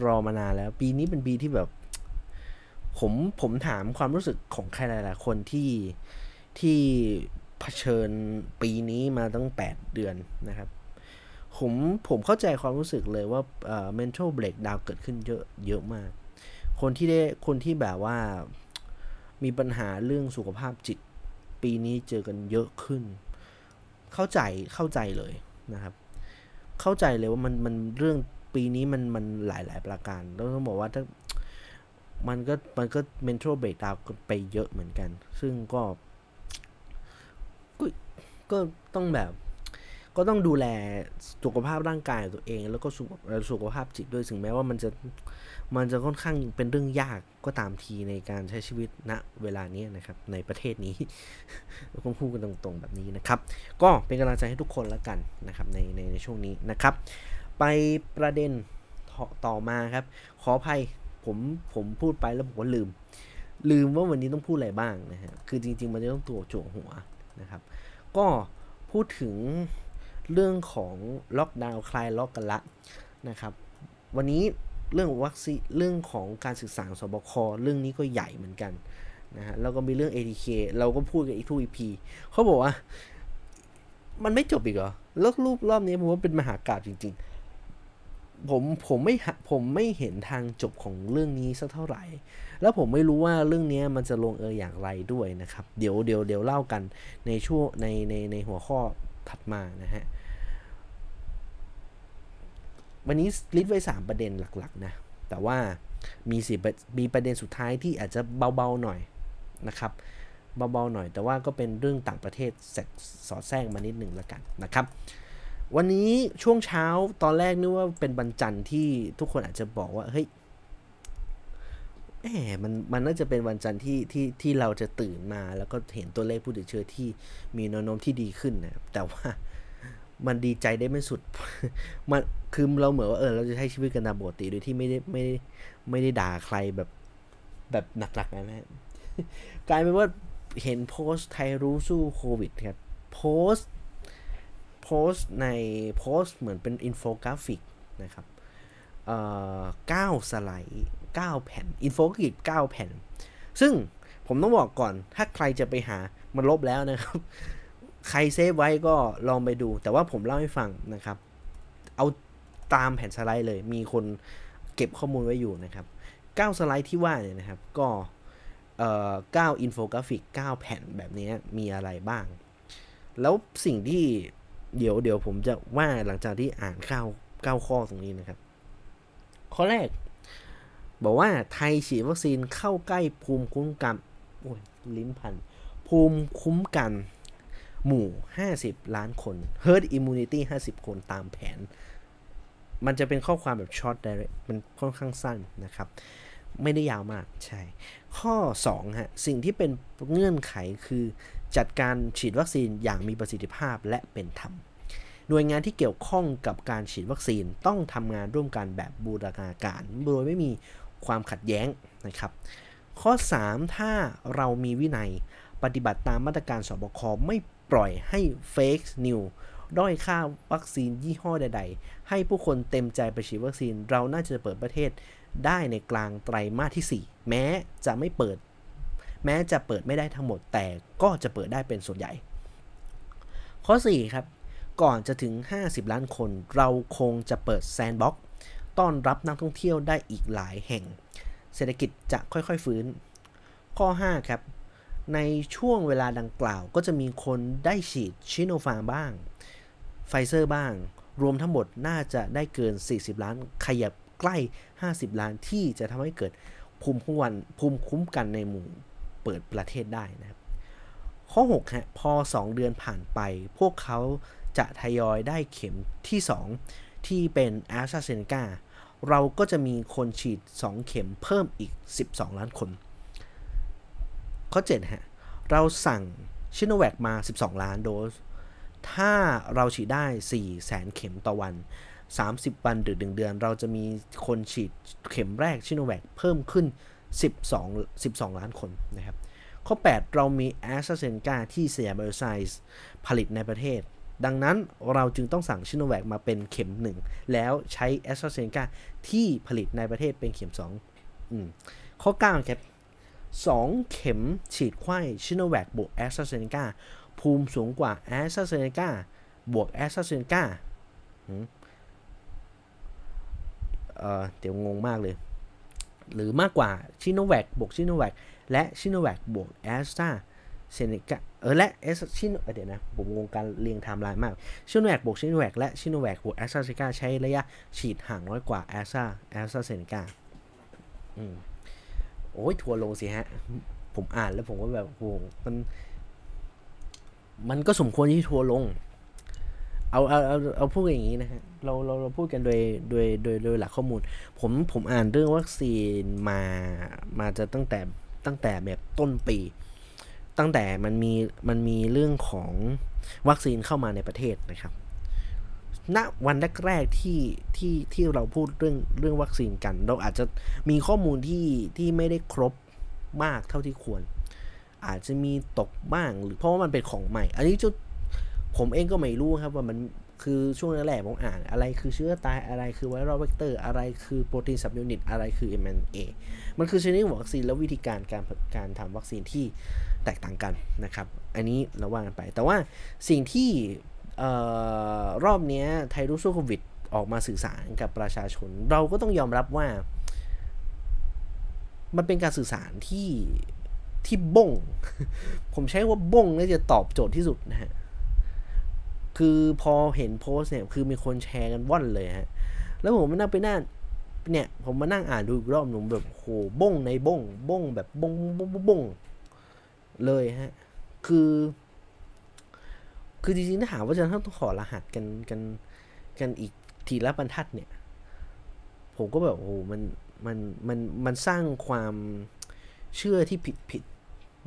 A: รอมานานแล้ว ปีนี้เป็นปีที่แบบ ผมผมถามความรู้สึกของใครหลาย ๆ คนที่ที่เผชิญปีนี้มาตั้ง 8 เดือนนะครับ ผมผมเข้าใจความรู้สึกเลยว่าเอ่อ mental breakdown เกิดขึ้นเยอะเยอะมาก คนที่ได้คนที่แบบว่ามีปัญหาเรื่องสุขภาพจิต ปีนี้เจอกันเยอะขึ้น เข้าใจเข้าใจเลยนะครับ เข้าใจเลยว่ามันมันเรื่องปีนี้มันมันหลายหลายประการแล้วต้องบอกว่าถ้ามันก็มันก็ mental breakdown ไปเยอะเหมือนกัน ซึ่งก็ก็ก็ต้องแบบ ก็ต้องดูแลสุขภาพร่างกายตัวเอง แล้วก็สุขสุขภาพจิตด้วยถึงแม้ว่ามันจะ มันจะค่อนข้างเป็นเรื่องยากก็ตามทีในการใช้ชีวิตณเวลานี้นะครับ ในประเทศนี้ต้องพูดกันตรงๆแบบนี้นะครับ ก็เป็นกำลังใจให้ทุกคนแล้วกันนะครับในในในช่วงนี้นะครับ ไปประเด็นต่อต่อมาครับ ขออภัยผมผมพูดไปแล้วผมก็ลืม ลืมว่าวันนี้ต้องพูดอะไรบ้างนะฮะคือจริง ๆ มันจะต้องตัวโจหัวนะครับ ก็พูดถึงเรื่องของล็อกดาวน์คลายล็อกกันละนะครับ วันนี้ เรื่องวัคซีนเรื่องของการศึกษาสบคเรื่องนี้ก็ใหญ่เหมือนกันนะฮะแล้วก็มีเรื่อง ATK เราก็พูดกันอีกทุก EP เขาบอกว่า มันไม่จบอีกเหรอแล้วรูปรอบนี้ผมว่าเป็นมหากราบจริง ๆ ผมผมไม่ผมไม่เห็นทางจบของเรื่องนี้สักเท่าไหร่ แล้วผมไม่รู้ว่าเรื่องนี้มันจะลงเอยอย่างไรด้วยนะครับ เดี๋ยวเดี๋ยวเดี๋ยวเล่ากันในช่วงในในในหัวข้อถัดมานะฮะ วันนี้ลิสต์ไว้ 3 ประเด็นหลักๆนะแต่ว่ามีสิมีประเด็นสุดท้ายที่อาจจะเบาๆหน่อยนะครับเบาๆหน่อย แต่ว่าก็เป็นเรื่องต่างประเทศสอดแทรกมานิดหนึ่งแล้วกันนะครับ วันนี้ช่วงเช้าตอนแรกนึกว่าเป็นบรรจันที่ทุกคนอาจจะบอกว่าเฮ้ยแหมมันมันน่าจะเป็นวันจันทร์ที่ที่ที่เราจะตื่นมา แล้วก็เห็นตัวเลขผู้ติดเชื้อที่มีแนวโน้มที่ดีขึ้นนะแต่ว่า มันดีใจได้ไม่สุด มันคือเราเหมือนว่าเออเราจะใช้ชีวิตกันตามปกติโดยที่ไม่ได้ไม่ได้ไม่ได้ด่าใครแบบแบบหนักๆนะแม่งกลายเป็นว่าเห็นโพสต์ไทยรู้สู้โควิดครับโพสต์โพสต์ในโพสต์เหมือนเป็นอินโฟกราฟิกนะครับเอ่อเก้าสไลด์9แผ่นอินโฟกราฟิก9แผ่น ซึ่งผมต้องบอกก่อนถ้าใครจะไปหามันลบแล้วนะครับ ใครเซฟไว้ก็ลองไปดู แต่ว่าผมเล่าให้ฟังนะครับ เอาตามแผ่นสไลด์เลย มีคนเก็บข้อมูลไว้อยู่นะครับ 9 สไลด์ที่ว่าเนี่ยนะครับ ก็เอ่อ9อินโฟกราฟิก 9 แผ่นแบบนี้มีอะไรบ้าง แล้วสิ่งที่เดี๋ยวเดี๋ยวผมจะว่าหลังจากที่อ่านข่าว9ข้อตรงนี้นะครับ ข้อแรก บอกว่าไทยฉีดวัคซีนเข้าใกล้ภูมิคุ้มกันโอ้ยลิ้นพัน ภูมิคุ้มกัน หมู่ 50 ล้านคน herd immunity 50 คนตามแผน มันจะเป็นข้อความแบบช็อตไดเรมันค่อนข้างสั้นนะครับ ไม่ได้ยาวมาก ใช่ ข้อ 2 ฮะ สิ่งที่เป็นเงื่อนไขคือจัดการฉีดวัคซีนอย่างมีประสิทธิภาพและเป็นธรรม หน่วยงานที่เกี่ยวข้องกับการฉีดวัคซีนต้องทำงานร่วมกันแบบบูรณาการ โดยไม่มีความขัดแย้งนะครับ ข้อ 3 ถ้าเรามีวินัยปฏิบัติตามมาตรการสบคไม่ ปล่อยให้เฟกนิวด้อยค่าวัคซีนยี่ห้อใด ๆ ให้ผู้คนเต็มใจไปฉีดวัคซีน เราน่าจะเปิดประเทศได้ในกลางไตรมาสที่ 4 แม้จะไม่เปิด แม้จะเปิดไม่ได้ทั้งหมด แต่ก็จะเปิดได้เป็นส่วนใหญ่ ข้อ 4 ครับ ก่อนจะถึง 50 ล้านคน เราคงจะเปิดแซนด์บ็อกต้อนรับนักท่องเที่ยวได้อีกหลายแห่ง เศรษฐกิจจะค่อยๆฟื้น ข้อ 5 ครับ ในช่วงเวลาดังกล่าว ก็จะมีคนได้ฉีดชิโนฟาร์บ้าง ไฟเซอร์บ้าง รวมทั้งหมดน่าจะได้เกิน 40 ล้าน ขยับใกล้ 50 ล้านที่จะทำให้เกิดภูมิคุ้มกันภูมิคุ้มกันในหมู่เปิดประเทศได้นะครับ ข้อ6ฮะพอ 2 เดือนผ่านไป พวกเขาจะทยอยได้เข็มที่ 2 ที่เป็นแอสตราเซเนกาเราก็จะมีคนฉีด 2 เข็มเพิ่มอีก 12 ล้านคน ข้อ 7 ฮะ เราสั่งชิโนแวคมา 12 ล้านโดส ถ้าเราฉีดได้ 4 แสนเข็มต่อวัน 30 วันหรือ 1 เดือน เราจะมีคนฉีดเข็มแรกชิโนแวคเพิ่มขึ้น 12 12 ล้านคนนะครับ ข้อ 8 เรามีแอสตราเซเนกาที่สยามไบโอไซเอนซ์ผลิตในประเทศ ดังนั้นเราจึงต้องสั่งชิโนแวคมาเป็นเข็มหนึ่งแล้วใช้แอสตราเซเนกาที่ผลิตในประเทศเป็นเข็ม2อืมข้อ 9 ครับ 2 เข็มฉีดไขว้ชิโนแวคบวกแอสตราเซเนกาภูมิสูงกว่าแอสตราเซเนกาบวกแอสตราเซเนกาเออเดี๋ยวงงมากเลย หรือมากกว่าชิโนแวคบวกชิโนแวคและชิโนแวคบวกแอสตราเซเนกาเออและเอสชิโนเดี๋ยวนะ ผมงงการเรียงไทม์ไลน์มากชิโนแวคบวกชิโนแวคและชิโนแวคบวกแอสตราเซเนกาใช้ระยะฉีดห่างน้อยกว่าแอสตราแอสตราเซเนกาอืม อ้ยทัวลงสิฮะ ผมอ่านแล้วผมก็แบบโอ้มัน มันก็สมควรที่ทัวลง เอาเอาเอาเอาพูดอย่างนี้นะฮะเราเราเราพูดกันโดยโดยโดยโดยหลักข้อมูล ผมผมอ่านเรื่องวัคซีนมามาจะตั้งแต่ตั้งแต่แบบต้นปี ตั้งแต่มันมีมันมีเรื่องของวัคซีนเข้ามาในประเทศนะครับ ณวันแรกๆที่ที่ที่เราพูดเรื่องเรื่องวัคซีนกัน เราอาจจะมีข้อมูลที่ที่ไม่ได้ครบมากเท่าที่ควร อาจจะมีตกบ้างหรือเพราะว่ามันเป็นของใหม่ อันนี้จุดผมเองก็ไม่รู้ครับว่ามันคือช่วงแรกๆผมอ่านอะไรคือเชื้อตายอะไรคือ viral vector อะไรคือ protein subunit อะไรคือ mRNA มันคือชนิดวัคซีนและวิธีการการการทำวัคซีนที่แตกต่างกันนะครับ อันนี้เราว่ากันไป แต่ว่าสิ่งที่ รอบนี้ไทยรู้สู้โควิดออกมาสื่อสารกับประชาชน เราก็ต้องยอมรับว่า มันเป็นการสื่อสารที่ที่บ้ง ผมใช้ว่าบ้งน่าจะตอบโจทย์ที่สุดนะฮะ คือพอเห็นโพสเนี่ย คือมีคนแชร์กันว่อนเลยฮะ แล้วผมมานั่งไปนั่งเนี่ย ผมมานั่งอ่านดูอีกรอบหนุ่มแบบโหบ้งในบ้งบ้งแบบบ้งบ้งบ้งเลยฮะ คือ คือจริงๆถ้าถาว่าจะต้องขอรหัสกันกันกันอีกทีละบรรทัดเนี่ย ผมก็แบบโอ้มันมันมันมันสร้างความเชื่อที่ผิดผิด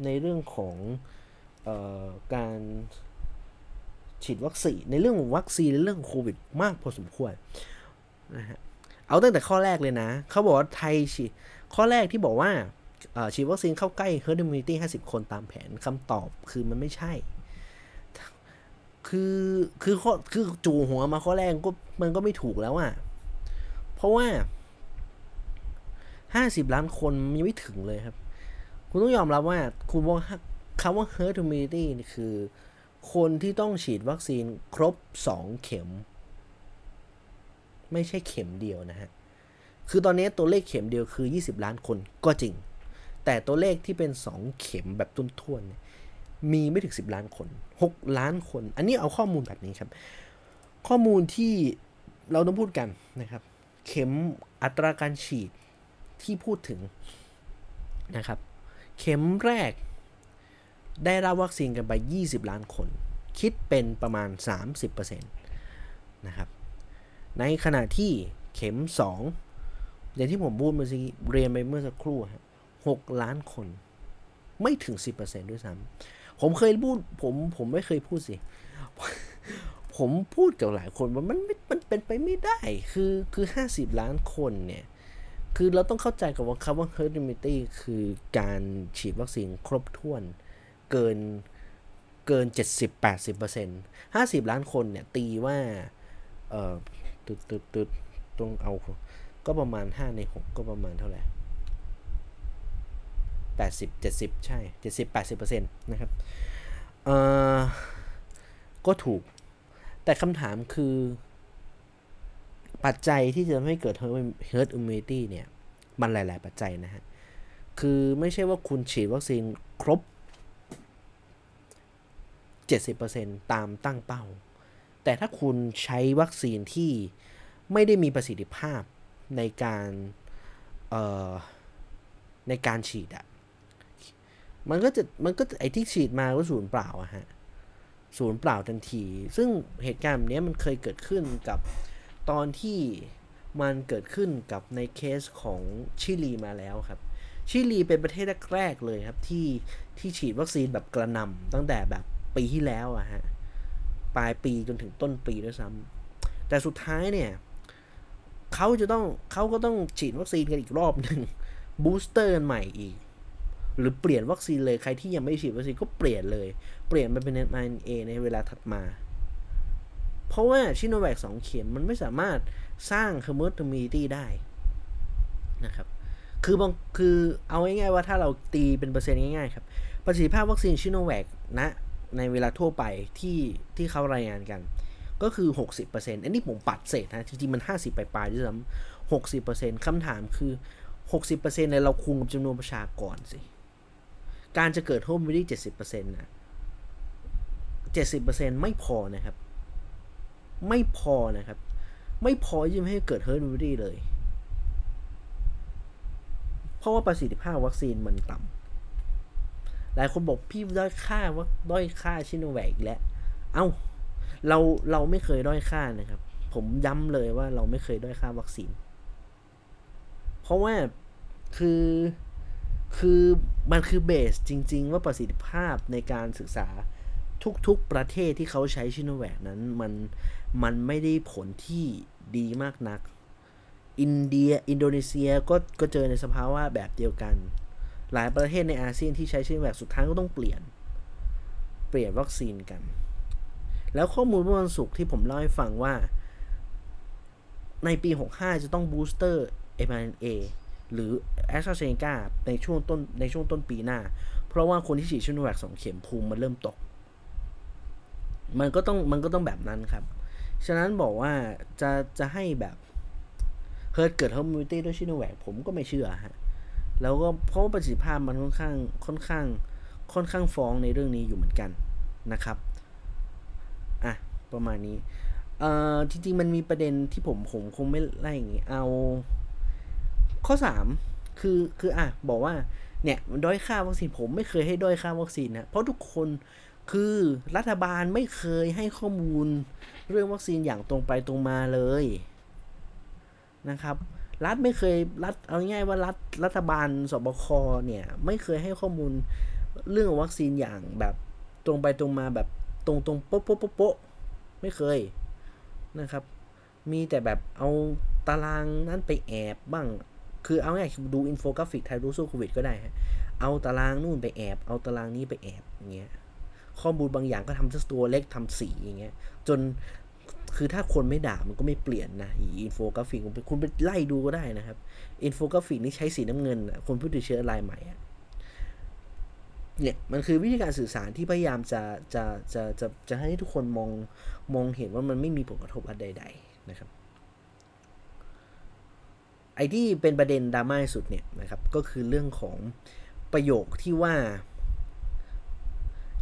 A: ในเรื่องของออการฉีดวัคซีนในเรื่องของวัคซีนในเรื่องโควิดมากพอสมควรนะฮะเอาตั้งแต่ข้อแรกเลยนะ เขาบอกว่าไทยฉีดข้อแรกที่บอกว่าฉีดวัคซีนเข้าใกล้ herd immunity 50 คนตามแผนคำตอบคือมันไม่ใช่ คือคือข้อคือจูหัวมาข้อแรกก็มันก็ไม่ถูกแล้วอะ่ะ เพราะว่า50ล้านคนยังไม่ถึงเลยครับ คุณต้องยอมรับว่า คุณว่าคำว่า herd immunity คือ คนที่ต้องฉีดวัคซีนครบ2เข็ม ไม่ใช่เข็มเดียวนะฮะ คือตอนนี้ตัวเลขเข็มเดียวคือ 20 ล้านคนก็จริง แต่ตัวเลขที่เป็น 2 เข็มแบบตุ้นท่วน มีไม่ถึง 10 ล้านคน 6 ล้านคน อันนี้เอาข้อมูลแบบนี้ครับ ข้อมูลที่เราต้องพูดกันนะครับ เข็มอัตราการฉีดที่พูดถึงนะครับ เข็มแรกได้รับวัคซีนกันไป 20 ล้านคน คิดเป็นประมาณ 30%นะครับ ในขณะที่เข็ม 2 อย่างที่ผมพูดเมื่อกี้เรียนไปเมื่อสักครู่ครับ6ล้านคน ไม่ถึง 10%ด้วยซ้ำ ผมเคยพูด ผมผมไม่เคยพูดสิ ผมพูดกับหลายคนว่ามันมันเป็นไปไม่ได้ คือคือ50ล้านคนเนี่ย คือเราต้องเข้าใจกับว่าคำว่า herd immunity คือการฉีดวัคซีนครบถ้วน เกินเกิน 70-80% 50 ล้านคนเนี่ย ตีว่า เอ่อตึดตึดตึดต้องเอา ก็ประมาณ 5 ใน 6 ก็ประมาณเท่าไหร่ 80 70 ใช่ 70 80%นะครับเอ่อก็ถูก แต่คำถามคือ ปัจจัยที่จะทำให้เกิด herd immunity เนี่ย มันหลาย ๆ ปัจจัยนะฮะ คือไม่ใช่ว่าคุณฉีดวัคซีนครบ 70%ตามตั้งเป้า แต่ถ้าคุณใช้วัคซีนที่ไม่ได้มีประสิทธิภาพในการในการฉีดอะ มันก็จะมันก็ไอที่ฉีดมาก็ศูนย์เปล่าอะฮะศูนย์เปล่าทันที ซึ่งเหตุการณ์แบบนี้มันเคยเกิดขึ้นกับตอนที่มันเกิดขึ้นกับในเคสของชิลีมาแล้วครับ ชิลีเป็นประเทศแรกๆเลยครับที่ที่ฉีดวัคซีนแบบกระนำตั้งแต่แบบปีที่แล้วอะฮะปลายปีจนถึงต้นปีด้วยซ้ำแต่สุดท้ายเนี่ยเขาจะต้องเขาก็ต้องฉีดวัคซีนกันอีกรอบหนึ่ง booster ใหม่อีก หรือเปลี่ยนวัคซีนเลยใครที่ยังไม่ฉีดวัคซีนก็เปลี่ยนเลย เปลี่ยนไปเป็น mRNA ในเวลาถัดมา เพราะว่าชิโนแวคสองเข็มมันไม่สามารถสร้าง herd immunity ได้นะครับ คือบางคือเอาง่ายๆว่าถ้าเราตีเป็นเปอร์เซ็นต์ง่ายๆครับ ประสิทธิภาพวัคซีนชิโนแวคนะในเวลาทั่วไปที่ที่เขารายงานกัน ก็คือ 60%อันนี้ผมปัดเศษนะ จริงๆ มัน 50 ปลายๆด้วยซ้ำ60%คำถามคือ 60%เนี่ยเราคุมกับจำนวนประชากรสิ การจะเกิดโฮมวิดี้70%นะ70%ไม่พอนะครับ ไม่พอนะครับ ไม่พอที่จะให้เกิด herd immunity เลย เพราะว่าประสิทธิภาพวัคซีนมันต่ำหลายคนบอกพี่ด้อยค่าว่าด้อยค่าชิโนแวกแล้ว เอ้า เราเราไม่เคยด้อยค่านะครับ ผมย้ำเลยว่าเราไม่เคยด้อยค่าวัคซีน เพราะว่าคือ คือมันคือเบสจริง ๆ ว่าประสิทธิภาพในการศึกษาทุกๆประเทศที่เขาใช้ชิโนแวคนั้นมันมันไม่ได้ผลที่ดีมากนัก อินเดียอินโดนีเซียก็ก็เจอในสภาวะแบบเดียวกัน หลายประเทศในอาเซียนที่ใช้ชิโนแวคสุดท้ายก็ต้องเปลี่ยน เปลี่ยนวัคซีนกัน แล้วข้อมูลเมื่อวันศุกร์ที่ผมเล่าให้ฟังว่า ในปี 65 จะต้อง booster mRNA หรือ AstraZeneca ในช่วงต้นในช่วงต้นปีหน้า เพราะว่าคนที่ฉีดชิโนแวคสองเข็มภูมิมันเริ่มตก มันก็ต้องมันก็ต้องแบบนั้นครับ ฉะนั้นบอกว่าจะจะให้แบบเฮิร์ตเกิด herd immunity ด้วยชิโนแวคผมก็ไม่เชื่อฮะแล้วก็เพราะว่าประสิทธิภาพมันค่อนข้างค่อนข้างค่อนข้างฟ้องในเรื่องนี้อยู่เหมือนกันนะครับ อะ ประมาณนี้ เอ่อจริงๆมันมีประเด็นที่ผมผมคงไม่ไล่อย่างงี้ เอา ข้อ 3 คือคืออะบอกว่าเนี่ยด้อยค่าวัคซีนผมไม่เคยให้ด้อยค่าวัคซีนนะเพราะทุกคนคือรัฐบาลไม่เคยให้ข้อมูลเรื่องวัคซีนอย่างตรงไปตรงมาเลยนะครับรัฐไม่เคยรัฐเอาง่ายว่ารัฐรัฐบาลสบคเนี่ยไม่เคยให้ข้อมูลเรื่องวัคซีนอย่างแบบตรงไปตรงมาแบบตรงตรงโป๊ะโป๊ะโป๊ะไม่เคยนะครับ มีแต่แบบเอาตารางนั้นไปแอบบ้าง คือเอาง่ายดูอินโฟกราฟิกไทยรู้สู้โควิดก็ได้ฮะเอาตารางนู่นไปแอบ เอาตารางนี้ไปแอบอย่างเงี้ยข้อมูลบางอย่างก็ทำตัวเล็กทำสีอย่างเงี้ยจนคือถ้าคนไม่ด่ามันก็ไม่เปลี่ยนนะอินโฟกราฟิกคุณไปไล่ดูก็ได้นะครับ อินโฟกราฟิกนี่ใช้สีน้ำเงินคนผู้ติดเชื้อรายใหม่อะเนี่ยมันคือวิธีการสื่อสารที่พยายามจะจะจะจะจะให้ทุกคนมองมองเห็นว่ามันไม่มีผลกระทบอะไรใด ๆ นะครับ ไอ้ที่เป็นประเด็นดราม่าสุดเนี่ยนะครับ ก็คือเรื่องของประโยคที่ว่า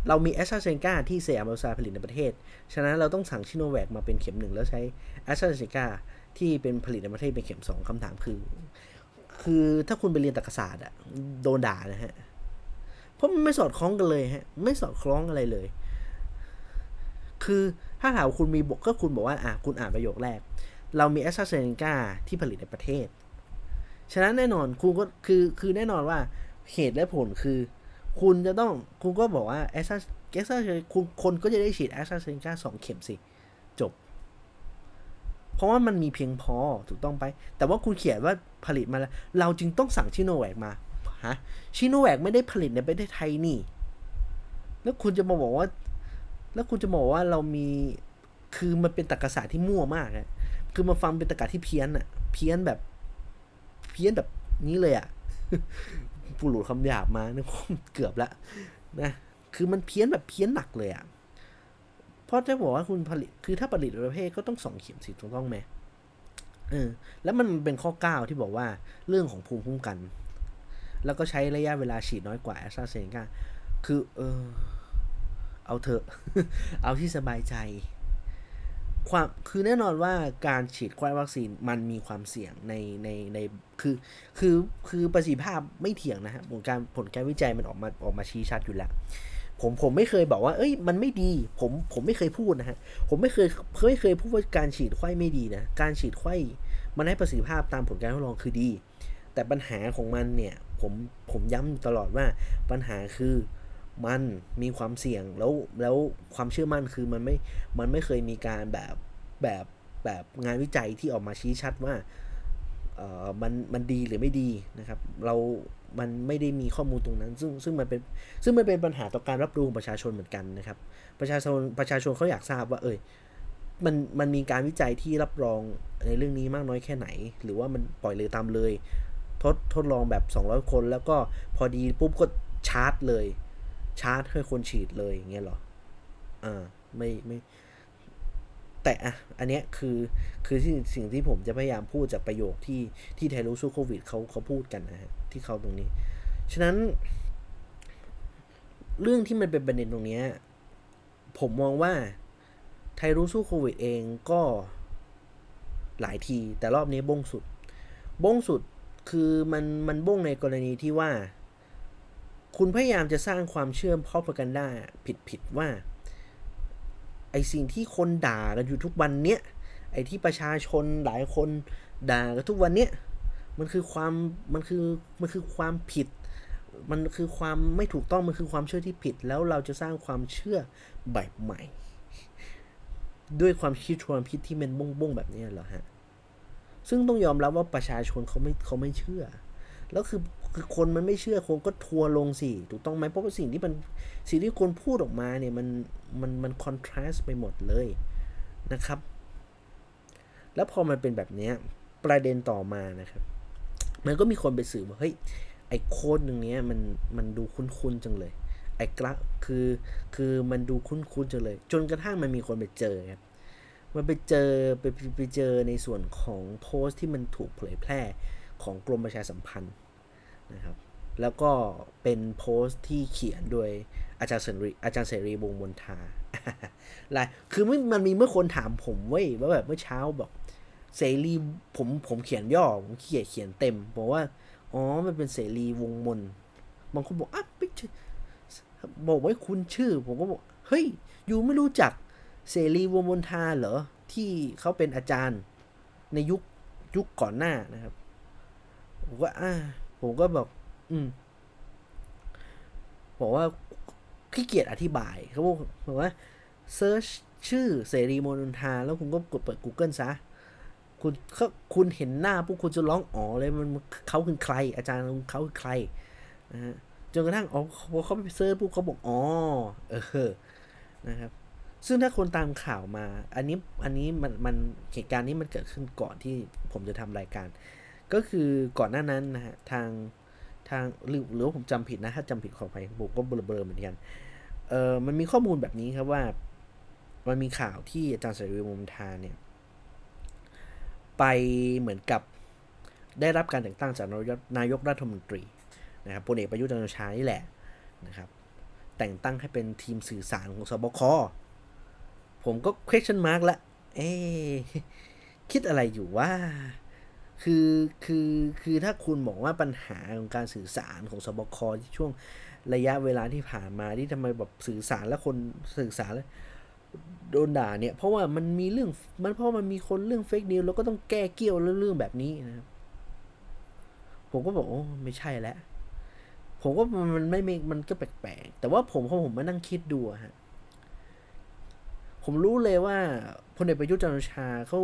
A: เรามีแอสตราเซเนกาที่เซียมเบลซาผลิตในประเทศ ฉะนั้นเราต้องสั่งชิโนแวคมาเป็นเข็มหนึ่งแล้วใช้แอสตราเซเนกาที่เป็นผลิตในประเทศเป็นเข็มสองคำถามคือ คือถ้าคุณไปเรียนตรรกศาสตร์อะโดนด่านะฮะ เพราะมันไม่สอดคล้องกันเลยฮะ ไม่สอดคล้องอะไรเลย คือถ้าถามคุณมีบอกก็คุณบอกว่าอะคุณอ่านประโยคแรก เรามีแอสตราเซเนกาที่ผลิตในประเทศ ฉะนั้นแน่นอนคุณก็คือคือแน่นอนว่าเหตุและผลคือ คุณจะต้องคุณก็บอกว่าแอสตราแอสตราคุณคนก็จะได้ฉีดแอสตราเซเนกาสองเข็มสิ จบ เพราะว่ามันมีเพียงพอถูกต้องไป แต่ว่าคุณเขียนว่าผลิตมาแล้ว เราจึงต้องสั่งชิโนแวคมาฮะชิโนแวคไม่ได้ผลิตในประเทศไทยนี่ แล้วคุณจะมาบอกว่า แล้วคุณจะบอกว่าเรามีคือมันเป็นตรรกศาสตร์ที่มั่วมากอะคือมาฟังเป็นตรรกะที่เพี้ยนอะเพี้ยนแบบ เพี้ยนแบบนี้เลยอะปูหลุดคำหยาบมาเนี่ยเกือบละนะคือมันเพี้ยนแบบเพี้ยนหนักเลยอะเพราะจะบอกว่าคุณผลิตคือถ้าผลิตประเภทก็ต้องสองเข็มสิถูกต้องไหมเออแล้วมันเป็นข้อเก้าที่บอกว่าเรื่องของภูมิคุ้มกัน แล้วก็ใช้ระยะเวลาฉีดน้อยกว่าแอสตราเซเนกาคือเออเอาเถอะ เอาที่สบายใจ ความคือแน่นอนว่าการฉีดควายวัคซีนมันมีความเสี่ยงในในในคือคือคือประสิทธิภาพไม่เถียงนะฮะผลการผลการวิจัยมันออกมาออกมาชี้ชัดอยู่แล้วผมผมไม่เคยบอกว่า เอ้ย มันไม่ดี ผมผมไม่เคยพูดนะฮะ ผมไม่เคยไม่เคยพูดว่าการฉีดควายไม่ดีนะ การฉีดควายมันให้ประสิทธิภาพตามผลการทดลองคือดี แต่ปัญหาของมันเนี่ย ผมผมย้ำตลอดว่าปัญหาคือ มันมีความเสี่ยงแล้วแล้วความเชื่อมั่นคือมันไม่มันไม่เคยมีการแบบแบบแบบงานวิจัยที่ออกมาชี้ชัดว่าเออมันมันดีหรือไม่ดีนะครับ เรามันไม่ได้มีข้อมูลตรงนั้น ซึ่งซึ่งมันเป็นซึ่งมันเป็นปัญหาต่อการรับรู้ของประชาชนเหมือนกันนะครับ ประชาชนประชาชนเขาอยากทราบว่า เอยมันมันมีการวิจัยที่รับรองในเรื่องนี้มากน้อยแค่ไหน หรือว่ามันปล่อยเลยตามเลย ทดทดลองแบบ 200 คน แล้วก็พอดีปุ๊บก็ชาร์จเลย ชาร์จให้คนฉีดเลยอย่างเงี้ยหรอ อ่า ไม่ไม่ แต่อะ อันเนี้ยคือคือที่สิ่งที่ผมจะพยายามพูดจากประโยคที่ที่ไทรู้สู้โควิดเขาเขาพูดกันนะฮะ ที่เขาตรงนี้ ฉะนั้น เรื่องที่มันเป็นประเด็นตรงเนี้ย ผมมองว่าไทยรู้สู้โควิดเองก็หลายที แต่รอบนี้บ้งสุด บ้งสุดคือมันมันบ้งในกรณีที่ว่า คุณพยายามจะสร้างความเชื่อมพ่อประกันได้ผิดผิดว่า ไอสิ่งที่คนด่ากันอยู่ทุกวันเนี้ยไอที่ประชาชนหลายคนด่ากันทุกวันเนี้ยมันคือความมันคือมันคือความผิด มันคือความไม่ถูกต้องมันคือความเชื่อที่ผิด แล้วเราจะสร้างความเชื่อแบบใหม่ ด้วยความคิดความคิดที่มันบงบงแบบนี้เหรอฮะซึ่งต้องยอมรับว่าประชาชนเขาไม่เขาไม่เชื่อ แล้วคือ คือคนมันไม่เชื่อคนก็ทัวลงสิถูกต้องไหมเพราะว่าสิ่งที่มันสิ่งที่คนพูดออกมาเนี่ยมันมันมันคอนทราสต์ไปหมดเลยนะครับ แล้วพอมันเป็นแบบนี้ประเด็นต่อมานะครับ มันก็มีคนไปสืบว่าเฮ้ยไอ้โค้ดหนึ่งเนี้ยมันมันดูคุ้นๆจังเลยไอ้กระคือคือมันดูคุ้นๆจังเลย จนกระทั่งมันมีคนไปเจอครับมันไปเจอไปไปเจอในส่วนของโพสต์ที่มันถูกเผยแพร่ของกรมประชาสัมพันธ์ นะครับ แล้วก็เป็นโพสต์ที่เขียนโดยอาจารย์เสรีอาจารย์เสรีวงมนทาลายคือมันมีเมื่อคนถามผมเว้ยว่าแบบเมื่อเช้าบอกเสรีผมผมเขียนย่อผมเขียนเขียนเต็มบอกว่าอ๋อมันเป็นเสรีวงมนบางคนบอกอะไม่ใช่บอกว่าคุณชื่อ ผมก็บอกเฮ้ยอยู่ไม่รู้จักเสรีวงมนทาเหรอที่เขาเป็นอาจารย์ในยุคยุคก่อนหน้านะครับผมก็อ่า ผมก็บอกอืมบอกว่าขี้เกียจอธิบายเขาบอกบอกว่า search ชื่อเสรีโมนทา แล้วคุณก็กดเปิด Google ซะ คุณเขาคุณเห็นหน้าปุ๊บคุณจะร้องอ๋อเลยมันเขาคือใคร อาจารย์เขาคือใครนะฮะจนกระทั่งอ๋อพอเขาไป search ปุ๊บเขาบอกอ๋อเออนะครับ ซึ่งถ้าคนตามข่าวมา อันนี้อันนี้มันมันเหตุการณ์นี้มันเกิดขึ้นก่อนที่ผมจะทำรายการ ก็คือก่อนหน้านั้นนะฮะทางทางหรือหรือผมจำผิดนะถ้าจำผิดขออภัยผมก็เบลอๆเหมือนกันเออมันมีข้อมูลแบบนี้ครับว่า มันมีข่าวที่อาจารย์เสรีมุมทาเนี่ย ไปเหมือนกับได้รับการแต่งตั้งจากนายกรัฐมนตรีนะครับพลเอกประยุทธ์จันทร์โอชานี่แหละนะครับ แต่งตั้งให้เป็นทีมสื่อสารของสบคผมก็ question mark ละ เอ๊คิดอะไรอยู่ว่า คือคือคือถ้าคุณบอกว่าปัญหาของการสื่อสารของสบคที่ช่วงระยะเวลาที่ผ่านมาที่ทำไมแบบสื่อสารแล้วคนสื่อสารแล้วโดนด่าเนี่ย เพราะว่ามันมีเรื่องมันเพราะมันมีคนเรื่องเฟกนิวแล้วก็ต้องแก้เกี่ยวเรื่องแบบนี้นะครับผมก็บอกโอ้ไม่ใช่แล้วผมก็มันไม่มันก็แปลกๆ แต่ว่าผมพอผมมานั่งคิดดูฮะ ผมรู้เลยว่าพลเอกประยุทธ์จันโอชาเขา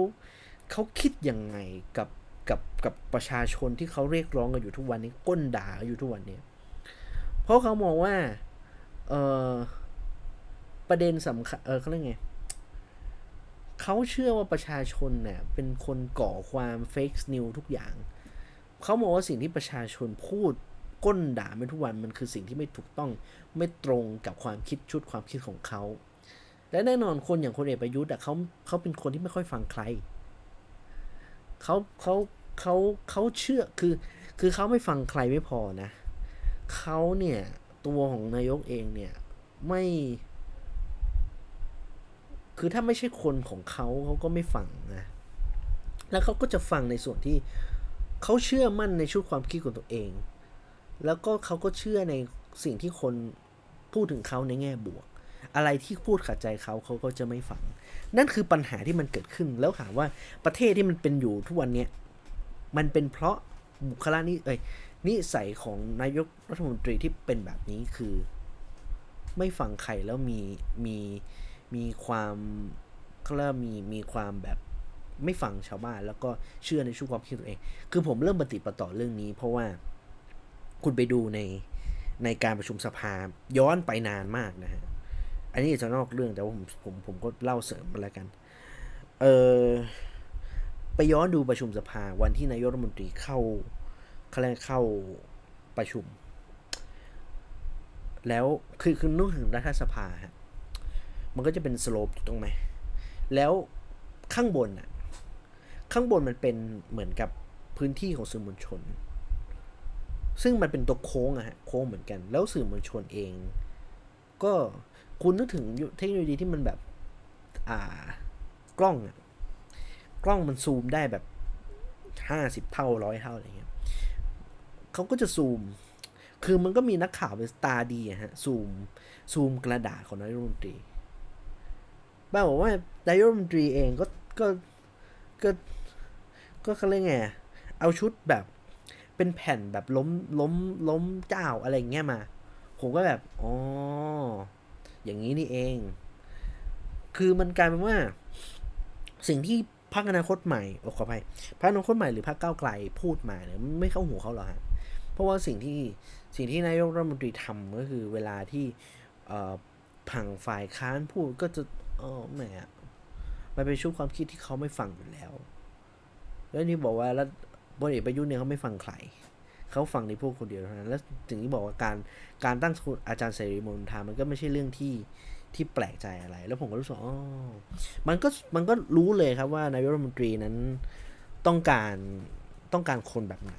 A: เขาคิดยังไงกับ กับกับประชาชนที่เขาเรียกร้องกันอยู่ทุกวันนี้ก้นด่าอยู่ทุกวันนี้ เพราะเขามองว่าเออประเด็นสำคัญเออเขาเรียกไงเขาเชื่อว่าประชาชนเนี่ยเป็นคนก่อความเฟกซ์นิวทุกอย่าง เขามองว่าสิ่งที่ประชาชนพูดก้นด่ามันทุกวันมันคือสิ่งที่ไม่ถูกต้องไม่ตรงกับความคิดชุดความคิดของเขา และแน่นอนคนอย่างคนเอกประยุทธ์อะเขาเขาเป็นคนที่ไม่ค่อยฟังใครเขาเขา เขาเขาเชื่อคือ คือเขาไม่ฟังใครไม่พอนะเขาเนี่ยตัวของนายกเองเนี่ยไม่ คือถ้าไม่ใช่คนของเขาเขาก็ไม่ฟังนะแล้วเขาก็จะฟังในส่วนที่เขาเชื่อมั่นในชุดความคิดของตัวเอง แล้วก็เขาก็เชื่อในสิ่งที่คนพูดถึงเขาในแง่บวก อะไรที่พูดขัดใจเขาเขาก็จะไม่ฟัง นั่นคือปัญหาที่มันเกิดขึ้น แล้วถามว่าประเทศที่มันเป็นอยู่ทุกวันเนี้ มันเป็นเพราะบุคลานี้เอ้ยนิสัยของนายกรัฐมนตรีที่เป็นแบบนี้คือ ไม่ฟังใครแล้วมีมีมีความเขาเรียกมีมีความแบบไม่ฟังชาวบ้าน แล้วก็เชื่อในชุดความคิดตัวเอง คือผมเริ่มปฏิปต่อเรื่องนี้ เพราะว่าคุณไปดูในในการประชุมสภาย้อนไปนานมากนะฮะ อันนี้จะนอกเรื่องแต่ว่าผมผมผมก็เล่าเสริมมาแล้วกัน เออ ไปย้อนดูประชุมสภาวันที่นายกรัฐมนตรีเข้าเขาเรียกเข้าประชุม แล้วคือคือนึกถึงรัฐสภาฮะมันก็จะเป็นสโลปถูกต้องไหมแล้วข้างบนอะข้างบนมันเป็นเหมือนกับพื้นที่ของสื่อมวลชน ซึ่งมันเป็นตัวโค้งอะฮะโค้งเหมือนกัน แล้วสื่อมวลชนเอง ก็คุณนึกถึงเทคโนโลยีที่มันแบบ อ่ากล้องอะ กล้องมันซูมได้แบบห้าสิบเท่าร้อยเท่าอะไรเงี้ยเขาก็จะซูม คือมันก็มีนักข่าวเป็นตาดีฮะ ซูม ซูมกระดาษของนายรัฐมนตรีบ้าบอกว่านายรัฐมนตรีเองก็ ก็ ก็ ก็เขาเรียกไง เอาชุดแบบ เป็นแผ่นแบบล้ม ล้ม ล้มเจ้าอะไรเงี้ยมา ผมก็แบบ อ๋อ อย่างนี้นี่เอง คือมันกลายเป็นว่า สิ่งที่ พรรคอนาคตใหม่โอ้ขออภัยพรรคอนาคตใหม่หรือพรรคก้าวไกลพูดมาเนี่ยไม่เข้าหูเขาหรอกฮะเพราะว่าสิ่งที่สิ่งที่นายกรัฐมนตรีทำก็คือเวลาที่ผังฝ่ายค้านพูดก็จะเออแหมมันเป็นชุดความคิดที่เขาไม่ฟังอยู่แล้ว แล้วนี่บอกว่าแล้วบริเอกประยุทธ์เนี่ยเขาไม่ฟังใครเขาฟังในพวกคนเดียวเท่านั้น แล้วถึงที่บอกว่าการการตั้งอาจารย์เสรีมนทามันก็ไม่ใช่เรื่องที่ ที่แปลกใจอะไร แล้วผมก็รู้สึกอ๋อมันก็มันก็รู้เลยครับว่านายกรัฐมนตรีนั้นต้องการต้องการคนแบบไหน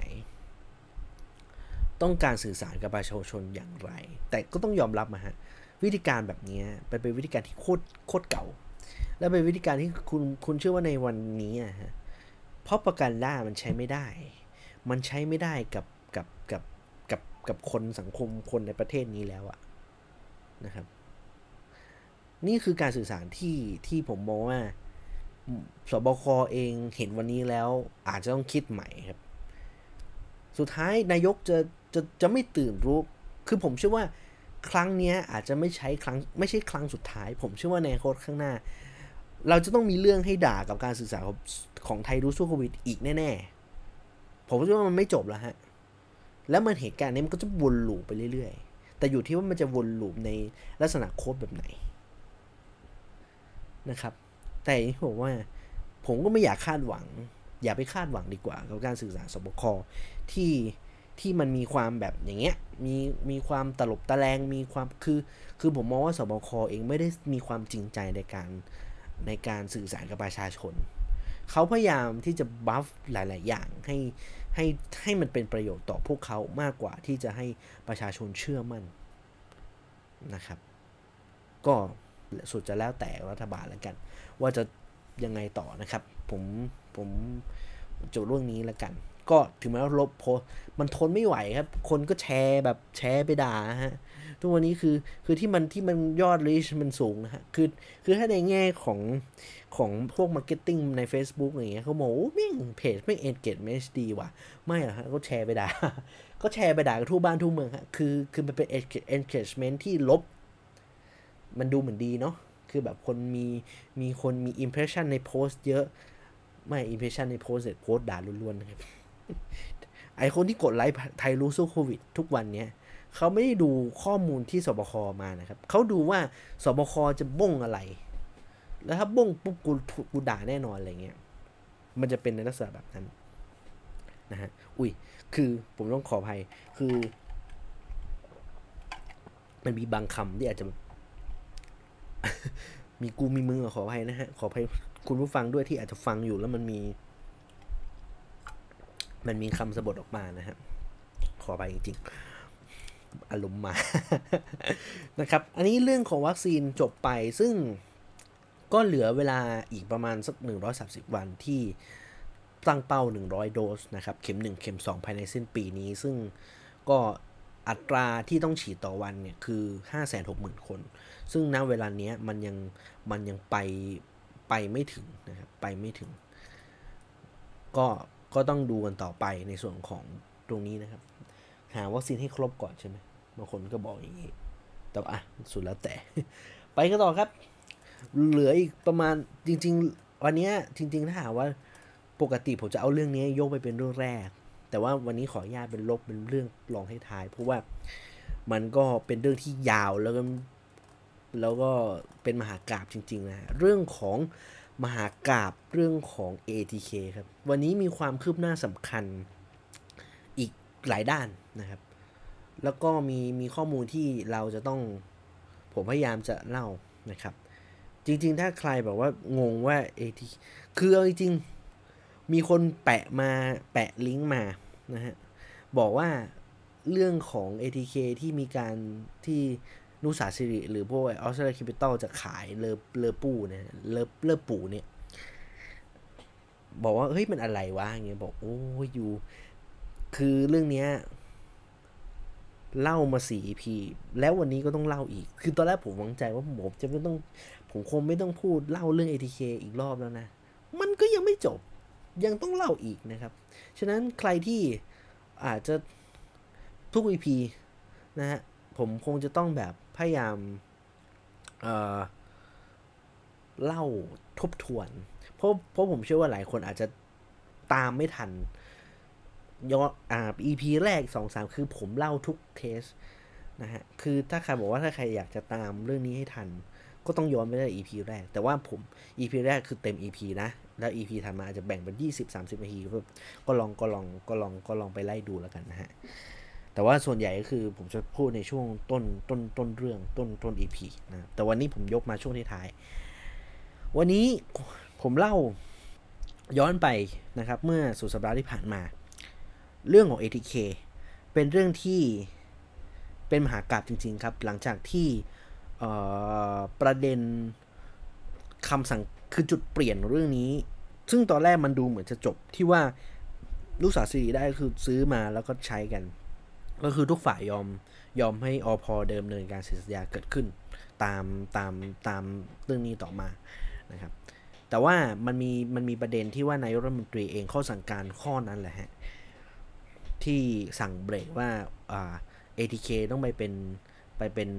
A: ต้องการสื่อสารกับประชาชนอย่างไร แต่ก็ต้องยอมรับมาฮะวิธีการแบบนี้เป็นวิธีการที่โคตรโคตรเก่า และเป็นวิธีการที่คุณคุณเชื่อว่าในวันนี้อะฮะเพราะประกันล่ามันใช้ไม่ได้ มันใช้ไม่ได้กับกับกับกับกับคนสังคมคนในประเทศนี้แล้วอะนะครับ นี่คือการสื่อสารที่ที่ผมมองว่าสบคเองเห็นวันนี้แล้วอาจจะต้องคิดใหม่ครับ สุดท้ายนายกจะจะจะไม่ตื่นรู้ คือผมเชื่อว่าครั้งนี้อาจจะไม่ใช้ครั้งไม่ใช่ครั้งสุดท้าย ผมเชื่อว่าในโคตข้างหน้า เราจะต้องมีเรื่องให้ด่ากับการสื่อสารของไทยรู้สู้โควิดอีกแน่ๆ ผมเชื่อว่ามันไม่จบแล้วฮะ แล้วมันเหตุการณ์นี้มันก็จะวนลูปไปเรื่อยๆ แต่อยู่ที่ว่ามันจะวนลูปในลักษณะโค้ดแบบไหน นะครับ แต่ผมว่าผมก็ไม่อยากคาดหวัง อย่าไปคาดหวังดีกว่า กับการสื่อสารสบคที่ที่มันมีความแบบอย่างเงี้ยมีมีความตลบตะแลงมีความคือคือผมมองว่าสบคเองไม่ได้มีความจริงใจในการในการสื่อสารกับประชาชน เขาพยายามที่จะบัฟหลาย ๆ อย่างให้ให้ให้มันเป็นประโยชน์ต่อพวกเขามากกว่าที่จะให้ประชาชนเชื่อมั่นนะครับ ก็ สุดจะแล้วแต่รัฐบาลแล้วกัน ว่าจะยังไงต่อนะครับ ผมผมจบเรื่องนี้แล้วกัน ก็ถึงแม้ว่าลบโพสมันทนไม่ไหวครับ คนก็แชร์แบบแชร์ไปด่าฮะทุกวันนี้คือคือที่มันที่มันยอด reach มันสูงนะฮะคือคือถ้าในแง่ของของพวก marketing ใน Facebook อย่างเงี้ยเขาบอกโอ้แม่งเพจไม่ engage ไม่ดีว่ะ ไม่หรอกฮะก็แชร์ไปด่า ก็แชร์ไปด่าทั่วบ้านทั่วเมืองฮะคือคือมันเป็น engagement ที่ลบ มันดูเหมือนดีเนาะคือแบบคนมีมีคนมี impression ในโพสต์เยอะ ไม่ impression ในโพสต์เสร็จโพสต์ด่าล้วนๆนะครับไอคนที่กดไลค์ไทยรู้สู้โควิด ทุกวันเนี้ยเขาไม่ได้ดูข้อมูลที่สบคมานะครับเขาดูว่าสบคจะบ้งอะไร แล้วถ้าบ้งปุ๊บกูกูด่าแน่นอนอะไรเงี้ยมันจะเป็นในลักษณะแบบนั้นนะฮะอุ้ยคือผมต้องขออภัยคือ มันมีบางคำที่อาจจะ มีกูมีมึงขออภัยนะฮะ ขออภัยคุณผู้ฟังด้วยที่อาจจะฟังอยู่แล้วมันมี มันมีคำสะบทออกมานะครับขอไปจริงๆ อารมณ์มา นะครับ อันนี้เรื่องของวัคซีนจบไป ซึ่งก็เหลือเวลาอีกประมาณสัก 130 วันที่ตั้งเป้า 100 โดสนะครับ เข็ม 1 เข็ม 2 ภายในสิ้นปีนี้ ซึ่งก็ อัตราที่ต้องฉีดต่อวันเนี่ยคือ560,000 คน ซึ่งณเวลานี้มันยังมันยังไปไปไม่ถึงนะครับไปไม่ถึง ก็ก็ต้องดูกันต่อไปในส่วนของตรงนี้นะครับ หาวัคซีนให้ครบก่อนใช่ไหมบางคนก็บอกอย่างนี้ แต่อะสุดแล้วแต่ ไปกันต่อครับ เหลืออีกประมาณจริง ๆ วันนี้จริง ๆ ถ้าหาว่าปกติผมจะเอาเรื่องนี้ยกไปเป็นเรื่องแรก แต่ว่าวันนี้ขออนุญาตเป็นลบเป็นเรื่องรองให้ท้าย เพราะว่ามันก็เป็นเรื่องที่ยาวแล้วก็แล้วก็เป็นมหากราบจริง ๆ นะเรื่องของมหากราบเรื่องของ ATK ครับ วันนี้มีความคืบหน้าสำคัญอีกหลายด้านนะครับ แล้วก็มีมีข้อมูลที่เราจะต้องผมพยายามจะเล่านะครับ จริง ๆ ถ้าใครแบบว่างงว่า ATK คือเอาจริงๆ มีคนแปะมาแปะลิงก์มานะฮะบอกว่าเรื่องของ ATK ที่มีการที่นุสาสิริ หรือพวกออสเตรเลียคิปิตอลจะขายเลอเลอปูเนี่ยเลอเลอปูเนี่ย บอกว่า เฮ้ย มันอะไรวะอย่างเงี้ยบอก โอ้ยอยู่ คือเรื่องเนี้ย เล่ามาสี่ EP แล้ววันนี้ก็ต้องเล่าอีก คือตอนแรกผมหวังใจว่าผมจะไม่ต้อง ผมคงไม่ต้องพูดเล่าเรื่อง ATK อีกรอบแล้วนะ มันก็ยังไม่จบ ยังต้องเล่าอีกนะครับ ฉะนั้นใครที่อาจจะทุก EP นะฮะ ผมคงจะต้องแบบพยายามเเล่าทบทวน เพราะเพราะผมเชื่อว่าหลายคนอาจจะตามไม่ทันย้อนอ่า EP แรกสองสามคือผมเล่าทุกเคสนะฮะ คือถ้าใครบอกว่าถ้าใครอยากจะตามเรื่องนี้ให้ทัน ก็ต้องย้อนไปได้ EP แรก แต่ว่าผม EP แรกคือเต็ม EP นะ แล้ว EP ถัดมาอาจจะแบ่งเป็น 20-30นาทีก็ลองก็ลองก็ลองก็ลองไปไล่ดูแล้วกันนะฮะแต่ว่าส่วนใหญ่ก็คือผมจะพูดในช่วงต้นต้นต้นเรื่องต้นต้น EP นะแต่วันนี้ผมยกมาช่วงที่ท้าย วันนี้ผมเล่าย้อนไปนะครับ เมื่อสุดสัปดาห์ที่ผ่านมา เรื่องของ ATK เป็นเรื่องที่เป็นมหากราบจริง ๆ ครับ หลังจากที่ประเด็นคำสั่ง คือจุดเปลี่ยนเรื่องนี้ ซึ่งตอนแรกมันดูเหมือนจะจบที่ว่าลูกสาวสีได้คือซื้อมาแล้วก็ใช้กัน ก็คือทุกฝ่ายยอมยอมให้อพอเดิมเนินการเซ็นสัญญาเกิดขึ้น ตามตามตามเรื่องนี้ต่อมานะครับแต่ว่ามันมีมันมีประเด็นที่ว่านายรัฐมนตรีเองข้อสั่งการข้อนั้นแหละฮะที่สั่งเบรกว่าอ่า ATK ต้องไปเป็นไปเป็น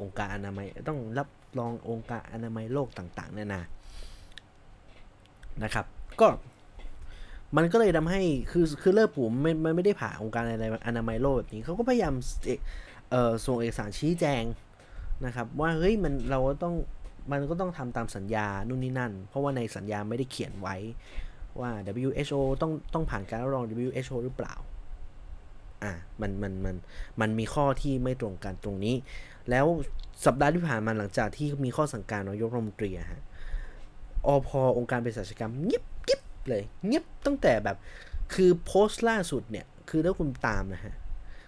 A: องค์การอนามัยต้องรับรององค์การอนามัยโลกต่างๆเนานา นะครับ ก็มันก็เลยทำให้คือคือเลิกผมม่ไม่ไม่ได้ผ่าองค์การอะไรอนามัยโลกแบบนี้เขาก็พยายามเอ่อส่งเอกสารชี้แจงนะครับ ว่าเฮ้ยมันเราต้องมันก็ต้องทำตามสัญญานู่นนี่นั่น เพราะว่าในสัญญาไม่ได้เขียนไว้ว่า WHO ต้องต้องผ่านการรับรอง WHO หรือเปล่าอะมันมันมันมันมีข้อที่ไม่ตรงกันตรงนี้ แล้วสัปดาห์ที่ผ่านมาหลังจากที่มีข้อสั่งการนายกรัฐมนตรีฮะ อพอองค์การเภสัชกรรมเงียบกิ๊บเลยเงียบตั้งแต่แบบคือโพสต์ล่าสุดเนี่ย คือถ้าคุณตามนะฮะ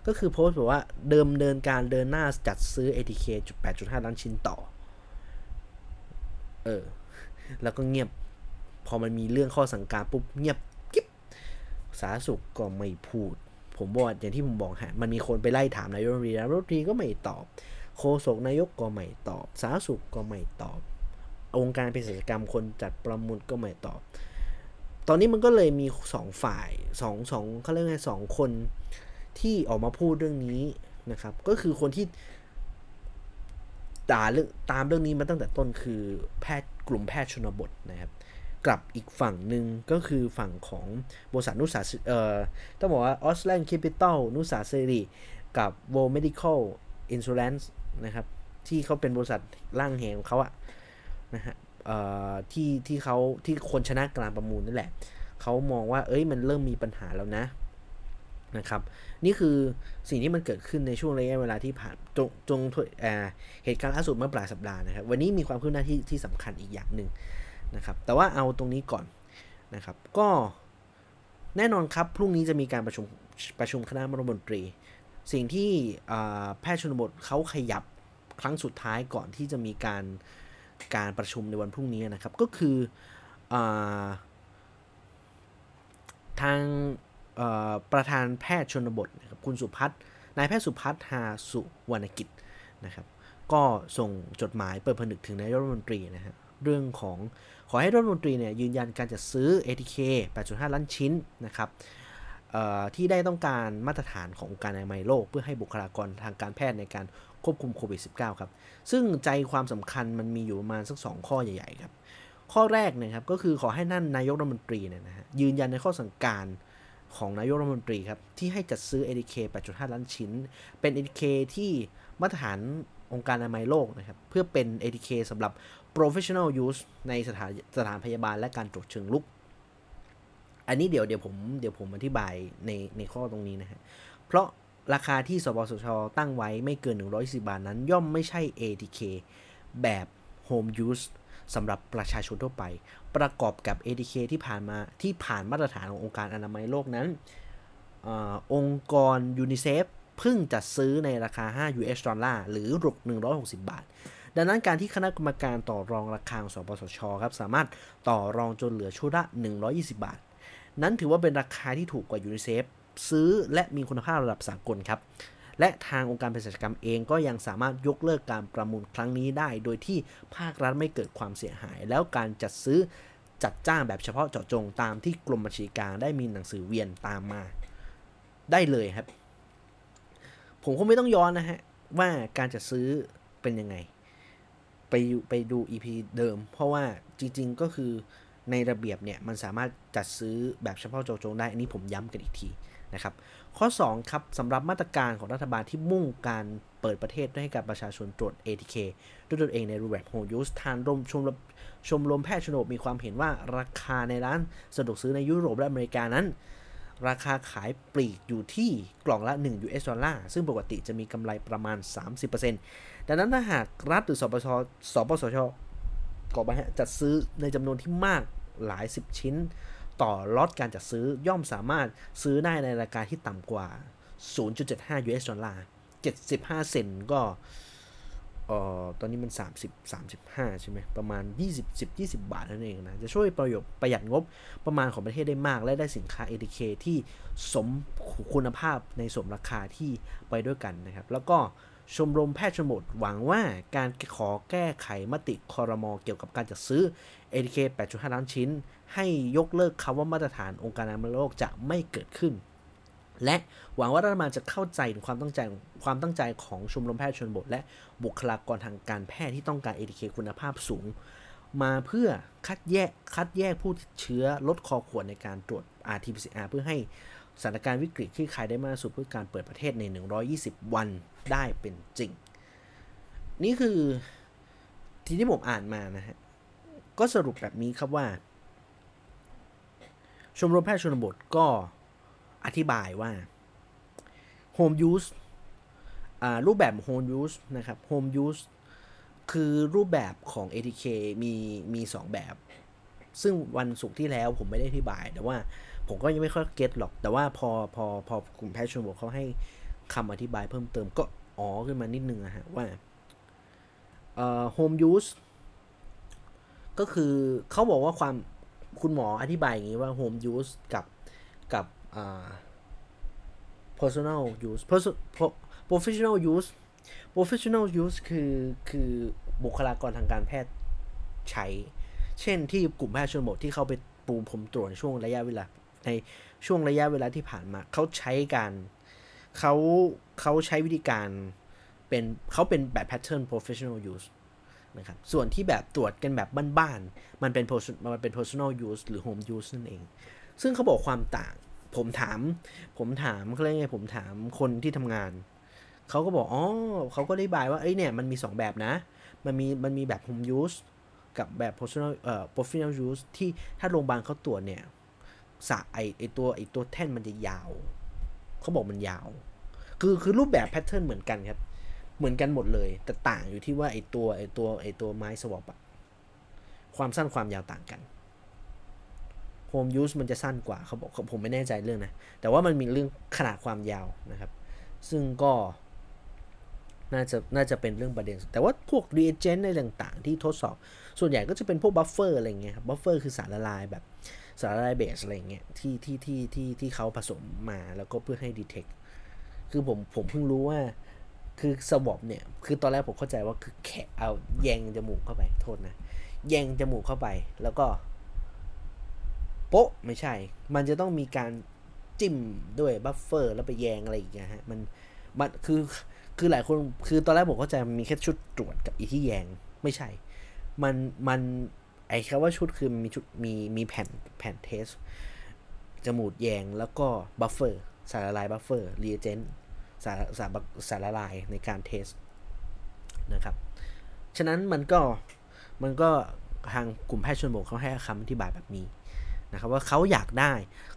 A: ก็คือโพสต์บอกว่าเดิมเดินการเดินหน้าจัดซื้อ ATK จุด8.5ล้านชิ้นต่อ เออ แล้วก็เงียบ พอมันมีเรื่องข้อสั่งการปุ๊บเงียบกิ๊บสาสุขก็ไม่พูด ผมบอกอย่างที่ผมบอกฮะ มันมีคนไปไล่ถามนายกรัฐมนตรีนายกรัฐมนตรีก็ไม่ตอบ โฆษกนายกก็ไม่ตอบ สาธารณสุขก็ไม่ตอบ องค์การเภสัชกรรมคนจัดประมูลก็ไม่ตอบ ตอนนี้มันก็เลยมีสองฝ่ายสองสองเขาเรียกไงสองคนที่ออกมาพูดเรื่องนี้นะครับ ก็คือคนที่ตาเรื่องตามเรื่องนี้มาตั้งแต่ต้นคือแพทย์กลุ่มแพทย์ชนบทนะครับกับอีกฝั่งหนึ่งก็คือฝั่งของบริษัทณุศาเอ่อต้องบอกว่าออสท์แลนด์แคปปิตอล ณุศาศิริกับ World Medical Insurance นะครับ ที่เขาเป็นบริษัทร่างแหงของเขาอะ นะฮะที่ที่เขาที่คนชนะการประมูลนั่นแหละเขามองว่า เอ้ยมันเริ่มมีปัญหาแล้วนะนะครับ นี่คือสิ่งที่มันเกิดขึ้นในช่วงระยะเวลาที่ผ่านจงจงเหตุการณ์ล่าสุดเมื่อปลายสัปดาห์นะครับ วันนี้มีความคืบหน้าที่ที่สำคัญอีกอย่างหนึ่งนะครับ แต่ว่าเอาตรงนี้ก่อนนะครับ ก็แน่นอนครับ พรุ่งนี้จะมีการประชุมประชุมคณะรัฐมนตรี สิ่งที่แพทย์ชนบทเขาขยับครั้งสุดท้ายก่อนที่จะมีการ การประชุมในวันพรุ่งนี้นะครับ ก็คืออทางประธานแพทย์ชนบทนะครับคุณสุพัฒนายแพทย์สุพัฒน์หาสุวรรณกิจนะครับ ก็ส่งจดหมายเปิดผนึกถึงนายรัฐมนตรีนะฮะเรื่องของขอให้รัฐมนตรีเนี่ยยืนยันการจัดซื้อ ATK 8.5 ล้านชิ้นนะครับที่ได้ต้องการมาตรฐานขององค์การอนามัยโลก เพื่อให้บุคลากรทางการแพทย์ในการควบคุมโควิด -19 ครับ ซึ่งใจความสำคัญมันมีอยู่ประมาณสัก 2 ข้อใหญ่ๆครับ ข้อแรกนะครับก็คือขอให้นั่นนายกรัฐมนตรีเนี่ยนะฮะยืนยันในข้อสั่งการของนายกรัฐมนตรีครับที่ให้จัดซื้อ ATK 8.5 ล้านชิ้น เป็น ATK ที่มาตรฐานองค์การอนามัยโลกนะครับเพื่อเป็น ATK สำหรับ professional use ในสถานสถานพยาบาลและการตรวจเชิงลุก อันนี้เดี๋ยวเดี๋ยวผมเดี๋ยวผมอธิบายในในข้อตรงนี้นะฮะเพราะ ราคาที่สปสช ตั้งไว้ไม่เกิน 110 บาทนั้น ย่อมไม่ใช่ ATK แบบ home use สำหรับประชาชนทั่วไป ประกอบกับ ATK ที่ผ่านมาที่ผ่านมาตรฐานขององค์การอนามัยโลกนั้นองค์กรยูนิเซฟเพิ่งจัดซื้อในราคา 5 US ดอลลาร์หรือราว160 บาท ดังนั้นการที่คณะกรรมการต่อรองราคาของสปสชครับสามารถต่อรองจนเหลือชุดละ 120 บาท นั้นถือว่าเป็นราคาที่ถูกกว่ายูนิเซฟ ซื้อและมีคุณภาพระดับสากลครับ และทางองค์การเภสัชกรรมเองก็ยังสามารถยกเลิกการประมูลครั้งนี้ได้ โดยที่ภาครัฐไม่เกิดความเสียหาย แล้วการจัดซื้อจัดจ้างแบบเฉพาะเจาะจงตามที่กรมบัญชีกลางได้มีหนังสือเวียนตามมา ได้เลยครับ ผมคงไม่ต้องย้อนนะฮะ ว่าการจัดซื้อเป็นยังไง ไปไปดู EP เดิม เพราะว่าจริง ๆ ก็คือในระเบียบเนี่ย มันสามารถจัดซื้อแบบเฉพาะเจาะจงได้ อันนี้ผมย้ำกันอีกที นะครับ ข้อ2ครับสำหรับมาตรการของรัฐบาลที่มุ่งการเปิดประเทศให้กับประชาชนตรวจ ATK ด้วยตนเองในรูปแบบ Home Use ทางรมชมรมชมรมแพทย์ชนบมีความเห็นว่าราคาในร้านสะดวกซื้อในยุโรปและอเมริกานั้น ราคาขายปลีกอยู่ที่กล่องละ 1 US ดอลลาร์ซึ่งปกติจะมีกำไรประมาณ 30%ดังนั้นถ้าหากรัฐหรือสปชสปสชก่อไปจัดซื้อในจำนวนที่มากหลาย 10 ชิ้น ต่อล็อตการจัดซื้อย่อมสามารถซื้อได้ในราคาที่ต่ำกว่า 0.75 US ดอลลาร์ 75 เซนก็เอ่อตอนนี้มัน 30 35 ใช่ไหมประมาณ 20 10 20 บาทนั่นเองนะ จะช่วยประโยชน์ประหยัดงบประมาณของประเทศได้มาก และได้สินค้า ATK ที่สมคุณภาพในสมราคาที่ไปด้วยกันนะครับ แล้วก็ ชมรมแพทย์ชนบทหวังว่าการขอแก้ไขมติคอรมอเกี่ยวกับการจัดซื้อ ATK 8.5 ล้านชิ้น ให้ยกเลิกคำว่ามาตรฐานองค์การอนามัยโลกจะไม่เกิดขึ้น และหวังว่ารัฐบาลจะเข้าใจถึงความตั้งใจความตั้งใจของชมรมแพทย์ชนบท และบุคลากรทางการแพทย์ที่ต้องการ ATK คุณภาพสูง มาเพื่อคัดแยกคัดแยกผู้ติดเชื้อลดคอขวดในการตรวจ RT-PCR เพื่อให้สถานการณ์วิกฤตคลี่คลายได้มากสุดเพื่อการเปิดประเทศใน 120 วัน ได้เป็นจริง นี่คือที่ที่ผมอ่านมานะฮะ ก็สรุปแบบนี้ครับว่า ชมรมแพทย์ชนบทก็อธิบายว่า home use รูปแบบ home use นะครับ home use คือรูปแบบของ ATK มีมี2แบบ ซึ่งวันศุกร์ที่แล้วผมไม่ได้อธิบาย แต่ว่าผมก็ยังไม่ค่อยเก็ตหรอก แต่ว่าพอพอพอกลุ่มแพทย์ชนบทเขาให้คำอธิบายเพิ่มเติมก็ อ๋อขึ้นมานิดนึงอะฮะว่าเอ่อ home use ก็คือเขาบอกว่าความคุณหมออธิบายอย่างนี้ว่า home use กับกับอ่า personal use professional use professional use คือคือบุคลากรทางการแพทย์ใช้ เช่นที่กลุ่มแพทย์ชนบทที่เขาไปปูผมตรวจช่วงระยะเวลา ในช่วงระยะเวลาที่ผ่านมา เขาใช้การ เขาเขาใช้วิธีการเป็นเขาเป็นแบบ pattern professional use นะครับส่วนที่แบบตรวจกันแบบบ้านๆมันเป็นมันเป็น personal use หรือ home use นั่นเอง ซึ่งเขาบอกความต่าง ผมถาม ผมถามเขาเรียกไงผมถามคนที่ทำงาน เขาก็บอกอ๋อเขาก็ได้บายว่าเอ้เนี่ยมันมี 2 แบบนะ มันมีมันมีแบบ home use กับแบบ personal เอ่อ professional use ที่ถ้าโรงพยาบาลเขาตรวจเนี่ยสะไอไอตัวไอตัวแท่นมันจะยาว เขาบอกมันยาว คือคือรูปแบบ pattern เหมือนกันครับ เหมือนกันหมดเลย แต่ต่างอยู่ที่ว่าไอตัวไอตัวไอตัวไม้ swab อะความสั้นความยาวต่างกัน home use มันจะสั้นกว่าเขาบอกผมไม่แน่ใจเรื่องนะ แต่ว่ามันมีเรื่องขนาดความยาวนะครับ ซึ่งก็น่าจะน่าจะเป็นเรื่องประเด็น แต่ว่าพวก reagent ในต่าง ๆ ที่ทดสอบ ส่วนใหญ่ก็จะเป็นพวก buffer อะไรเงี้ยครับ buffer คือสารละลายแบบ สารละลายเบสอะไรเงี้ยที่ที่ที่ที่ที่เขาผสมมาแล้วก็เพื่อให้ detect คือผมผมเพิ่งรู้ว่าคือ swab เนี่ย คือตอนแรกผมเข้าใจว่าคือแค่เอาแยงจมูกเข้าไปโทษนะ แยงจมูกเข้าไป แล้วก็ โป๊ะไม่ใช่ มันจะต้องมีการจิ้มด้วย buffer แล้วไปแยงอะไรอีกนะฮะมันมันคือคือหลายคนคือตอนแรกผมเข้าใจมันมีแค่ชุดตรวจกับอีที่แยงไม่ใช่ มันมัน ไอ้คำว่าชุดคือมีชุดมีมีแผ่นแผ่น test จมูกแยงแล้วก็ buffer สารละลาย buffer reagent สารสารสารละลายในการ test นะครับ ฉะนั้นมันก็มันก็ทางกลุ่มแพทย์ชนบทเขาให้คำอธิบายแบบนี้นะครับว่าเขาอยากได้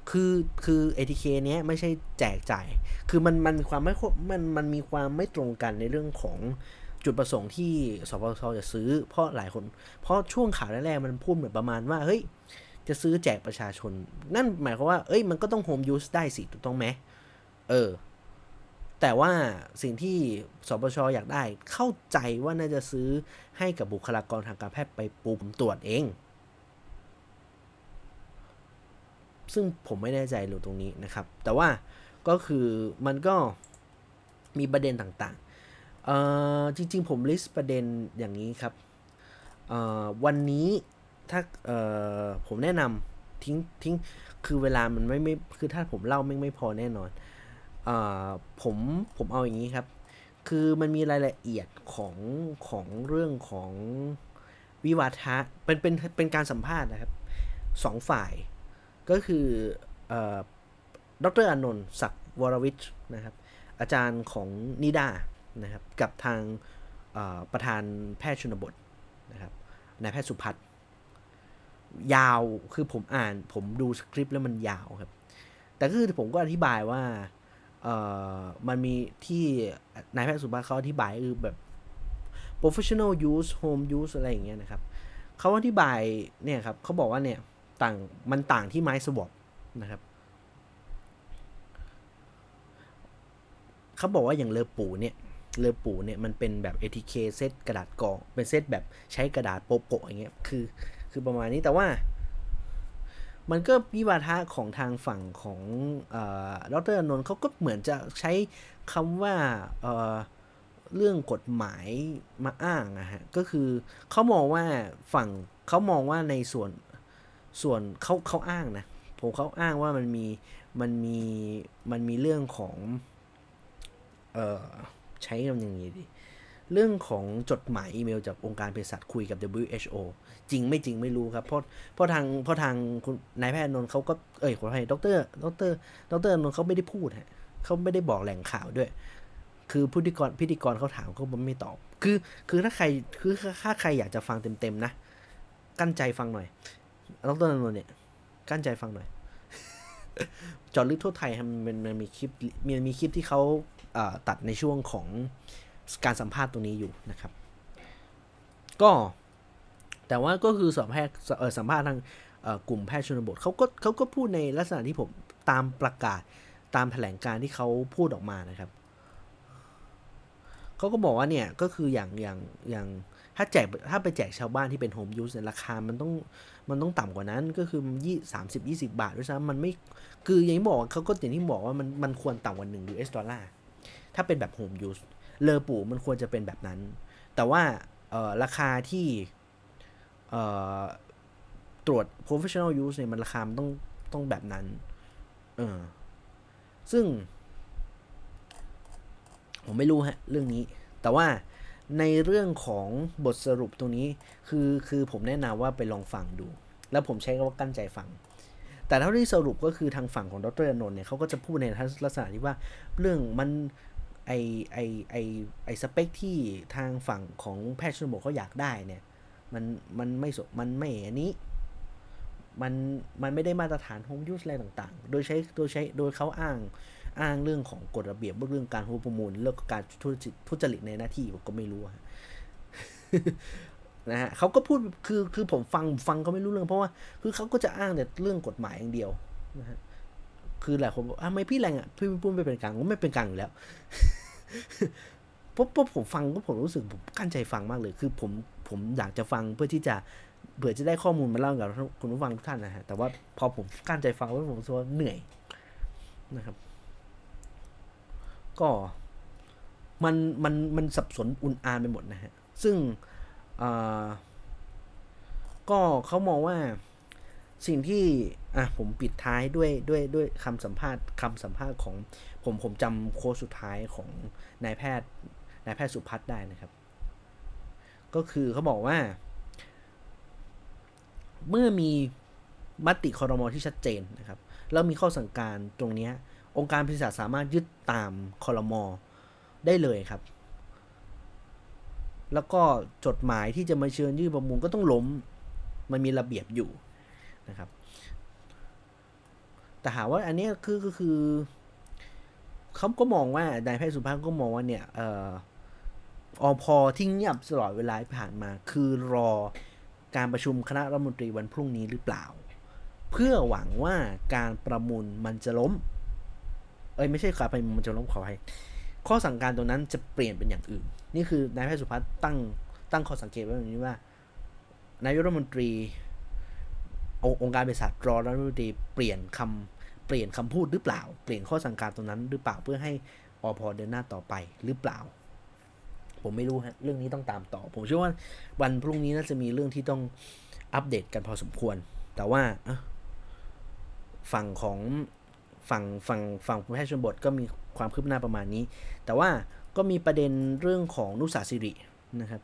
A: คือคือ ATK เนี้ยไม่ใช่แจกจ่าย คือมันมันมีความไม่มันมันมีความไม่ตรงกันในเรื่องของ จุดประสงค์ที่สปสจะซื้อ เพราะหลายคน เพราะช่วงข่าวแรกๆมันพูดเหมือนประมาณว่าเฮ้ยจะซื้อแจกประชาชน นั่นหมายความว่า เอ้ยมันก็ต้องโฮมยูสได้สิถูกต้องไหมเออ แต่ว่าสิ่งที่สปชอยากได้ เข้าใจว่าน่าจะซื้อให้กับบุคลากรทางการแพทย์ไปปุ่มตรวจเอง ซึ่งผมไม่แน่ใจหรือตรงนี้นะครับ แต่ว่าก็คือมันก็มีประเด็นต่างๆ เอ่อจริง ๆ ผมลิสต์ประเด็นอย่างนี้ครับเอ่อวันนี้ถ้าเอ่อผมแนะนำทิ้งทิ้งคือเวลามันไม่ไม่คือถ้าผมเล่าไม่ไม่พอแน่นอนเอ่อผมผมเอาอย่างนี้ครับ คือมันมีรายละเอียดของของเรื่องของวิวาทะเป็นเป็นเป็นการสัมภาษณ์นะครับสองฝ่ายก็คือเอ่อดรอานนท์ศักดิ์วรวิชนะครับ อาจารย์ของนิดา นะครับกับทางประธานแพทย์ชนบทนะครับนายแพทย์สุพัฒน์ยาวคือผมอ่านผมดูสคริปต์แล้วมันยาวครับ แต่คือผมก็อธิบายว่ามันมีที่นายแพทย์สุพัฒน์เขาอธิบายคือแบบ professional use home use อะไรอย่างเงี้ยนะครับเขาอธิบายเนี่ยครับเขาบอกว่าเนี่ยต่างมันต่างที่ไม้สวอปนะครับเขาบอกว่าอย่างเลอปูเนี่ย เลอปูเนี่ยมันเป็นแบบ ATK เซตกระดาษกอง เป็นเซตแบบใช้กระดาษโปโปะอย่างเงี้ยคือคือประมาณนี้แต่ว่า มันก็วิวาทะของทางฝั่งของดรอนนท์เขาก็เหมือนจะใช้คำว่าเเรื่องกฎหมายมาอ้างนะฮะ ก็คือเขามองว่าฝั่งเขามองว่าในส่วนส่วนเขาเขาอ้างนะผมเขาอ้างว่ามันมีมันมีมันมีเรื่องของ เอ่อ ใช้คำอย่างนี้ดิเรื่องของจดหมายอีเมลจากองค์การเภสัชคุยกับ WHO จริงไม่จริงไม่รู้ครับ เพราะเพราะทางเพราะทางคุณนายแพทย์นนท์เขาก็เอ่ยขอให้ดรดรดรนนท์เขาไม่ได้พูดฮะเขาไม่ได้บอกแหล่งข่าวด้วย คือพิธีกรพิธีกรเขาถามเขาไม่ตอบ คือคือถ้าใครคือถ้าใครอยากจะฟังเต็มๆนะ กั้นใจฟังหน่อยดรนนท์เนี่ยกั้นใจฟังหน่อยจอดลึกทั่วไทยมันมันมีคลิปมีมีคลิปที่เขา ตัดในช่วงของการสัมภาษณ์ตรงนี้อยู่นะครับ ก็แต่ว่าก็คือสัมภาษณ์สัมภาษณ์ทางกลุ่มแพทย์ชนบทเขาก็เขาก็พูดในลักษณะที่ผมตามประกาศตามแถลงการณ์ที่เขาพูดออกมานะครับเขาก็บอกว่าเนี่ยก็คืออย่างอย่างอย่างถ้าแจกถ้าไปแจกชาวบ้านที่เป็น home use เนี่ยราคามันต้องมันต้องต่ำกว่านั้นก็คือยี่สามสิบยี่สิบบาทด้วยซ้ำมันไม่คืออย่างที่บอกเขาก็อย่างที่บอกว่ามันมันควรต่ำกว่าหนึ่ง US ดอลลาร์ ถ้าเป็นแบบโฮมยูสเลอปูมันควรจะเป็นแบบนั้น แต่ว่าราคาที่ตรวจ professional use เนี่ยมันราคามันต้องต้องแบบนั้น เออ ซึ่ง ผมไม่รู้ฮะ เรื่องนี้ แต่ว่าในเรื่องของบทสรุปตรงนี้ คือคือผมแนะนำว่าไปลองฟังดู แล้วผมใช้คำว่ากั้นใจฟัง แต่เท่าที่สรุปก็คือทางฝั่งของดรอนนท์เนี่ยเขาก็จะพูดในลักษณะที่ว่าเรื่องมัน ไอไอไอไอสเปคที่ทางฝั่งของแพทย์ชนบทเขาอยากได้เนี่ยมันมันไม่สมันไม่อันนี้มันมันไม่ได้มาตรฐานโฮมยูสอะไรต่างๆ โดยใช้โดยใช้โดยเขาอ้างอ้างเรื่องของกฎระเบียบเรื่องการหัวประมูลเรื่องการทุจริตในหน้าที่ผมก็ไม่รู้นะฮะเขาก็พูดคือคือผมฟังฟังเขาไม่รู้เรื่องเพราะว่า คือเขาก็จะอ้างแต่เรื่องกฎหมายอย่างเดียวนะฮะ คือหลายคนบอกอะไม่พี่แรงอะพี่พูดไม่เป็นกลางก็ไม่เป็นกลางอยู่แล้วปุ๊บปุ๊บผมฟังก็ผมรู้สึกผมกั้นใจฟังมากเลย คือผมผมอยากจะฟังเพื่อที่จะเผื่อจะได้ข้อมูลมาเล่ากับคุณผู้ฟังทุกท่านนะฮะแต่ว่าพอผมกั้นใจฟังแล้วผมรู้สึกว่าเหนื่อยนะครับ ก็มันมันมันสับสนอุ่นอานไปหมดนะฮะ ซึ่งก็เขามองว่าสิ่งที่ อะผมปิดท้ายด้วยด้วยด้วยคำสัมภาษณ์คำสัมภาษณ์ของผมผมจำโค้ดสุดท้ายของนายแพทย์นายแพทย์สุพัฒน์ได้นะครับ ก็คือเขาบอกว่า เมื่อมีมติคอรมอที่ชัดเจนนะครับ แล้วมีข้อสั่งการตรงนี้องค์การพิศาสามารถยึดตามคอรมอได้เลยครับ แล้วก็จดหมายที่จะมาเชิญยื่นประมูลก็ต้องล้ม มันมีระเบียบอยู่นะครับ แต่หาว่าอันนี้คือก็คือเขาก็มองว่านายแพทย์สุภาพก็มองว่าเนี่ยเอออพอที่เงียบตลอดเวลาผ่านมา คือรอการประชุมคณะรัฐมนตรีวันพรุ่งนี้หรือเปล่า เพื่อหวังว่าการประมูลมันจะล้ม เอ้ยไม่ใช่การปมันจะล้มขอให้ข้อสั่งการตรงนั้นจะเปลี่ยนเป็นอย่างอื่น นี่คือนายแพทย์สุพัฒน์ตั้งตั้งข้อสังเกตไว้แบบนี้ว่านายรัฐมนตรี องค์การบริษัทรอรัฐมนตรีเปลี่ยนคำเปลี่ยนคำพูดหรือเปล่า เปลี่ยนข้อสั่งการตรงนั้นหรือเปล่าเพื่อให้อพอเดินหน้าต่อไปหรือเปล่า ผมไม่รู้ฮะเรื่องนี้ต้องตามต่อ ผมเชื่อว่าวันพรุ่งนี้น่าจะมีเรื่องที่ต้องอัปเดตกันพอสมควร แต่ว่าฝั่งของฝั่งฝั่งฝั่งแพทย์ชนบทก็มีความคืบหน้าประมาณนี้ แต่ว่าก็มีประเด็นเรื่องของนุสาสิรินะครับ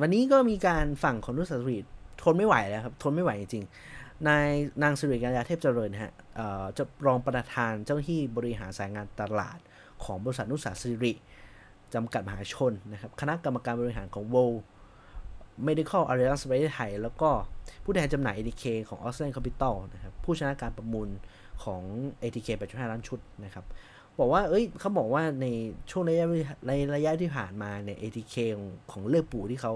A: วันนี้ก็มีการฝั่งของนุสาสิริ ทนไม่ไหวแล้วครับ ทนไม่ไหวจริงนายนางสิริกัญญาเทพเจริญฮะจะรองประธานเจ้าหน้าที่บริหารสายงานตลาดของบริษัทนุสาสิริจำกัดมหาชนนะครับ คณะกรรมการบริหารของ World Medical Alliance ประเทศไทย แล้วก็ผู้แทนจำหน่าย ATK ของ Australian Capital นะครับ ผู้ชนะการประมูลของ ATK 85ล้านชุดนะครับ บอกว่า เอ้ย เขาบอกว่าในช่วงระยะในระยะที่ผ่านมาเนี่ย ATK ของเลือปู่ที่เขา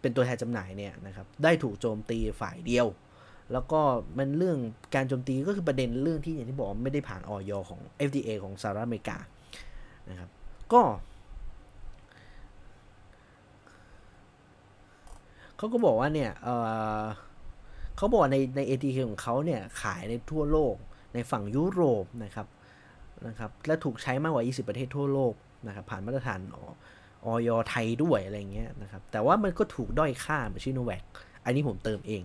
A: เป็นตัวแทนจำหน่ายเนี่ยนะครับได้ถูกโจมตีฝ่ายเดียว แล้วก็มันเรื่องการโจมตีก็คือประเด็นเรื่องที่อย่างที่บอกไม่ได้ผ่านออยของ FDA ของสหรัฐอเมริกานะครับก็เขาก็บอกว่าเนี่ยเเขาบอกในใน ATK ของเขาเนี่ยขายในทั่วโลกในฝั่งยุโรปนะครับนะครับและถูกใช้มากกว่า 20 ประเทศทั่วโลกนะครับผ่านมาตรฐาน ออยไทยด้วยอะไรเงี้ยนะครับ แต่ว่ามันก็ถูกด้อยค่าเหมือนชิโนแวคอันนี้ผมเติมเอง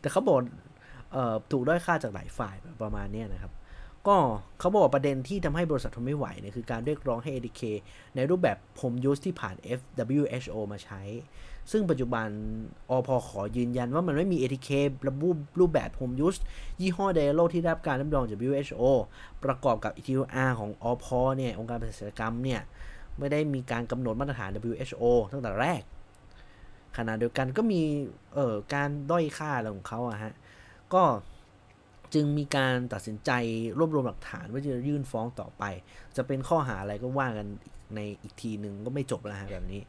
A: แต่เขาบอกถูกด้อยค่าจากหลายฝ่ายประมาณนี้นะครับ ก็เขาบอกประเด็นที่ทำให้บริษัททนไม่ไหวเนี่ยคือการเรียกร้องให้ ADK ในรูปแบบผมยูสที่ผ่าน FWHO มาใช้ ซึ่งปัจจุบันอพอขอยืนยันว่ามันไม่มี ATK ระบุรูปแบบ Home Use ยี่ห้อเดโลที่ได้รับการรับรองจาก WHO ประกอบกับ ETR ของอพอเนี่ยองค์การเภสัชกรรมเนี่ย ไม่ได้มีการกำหนดมาตรฐาน WHO ตั้งแต่แรก ขณะเดียวกันก็มีเอ่อการด้อยค่าอะไรของเขาอะฮะ ก็จึงมีการตัดสินใจรวบรวมหลักฐานว่าจะยื่นฟ้องต่อไป จะเป็นข้อหาอะไรก็ว่ากันในอีกทีหนึ่งก็ไม่จบแล้วฮะแบบนี้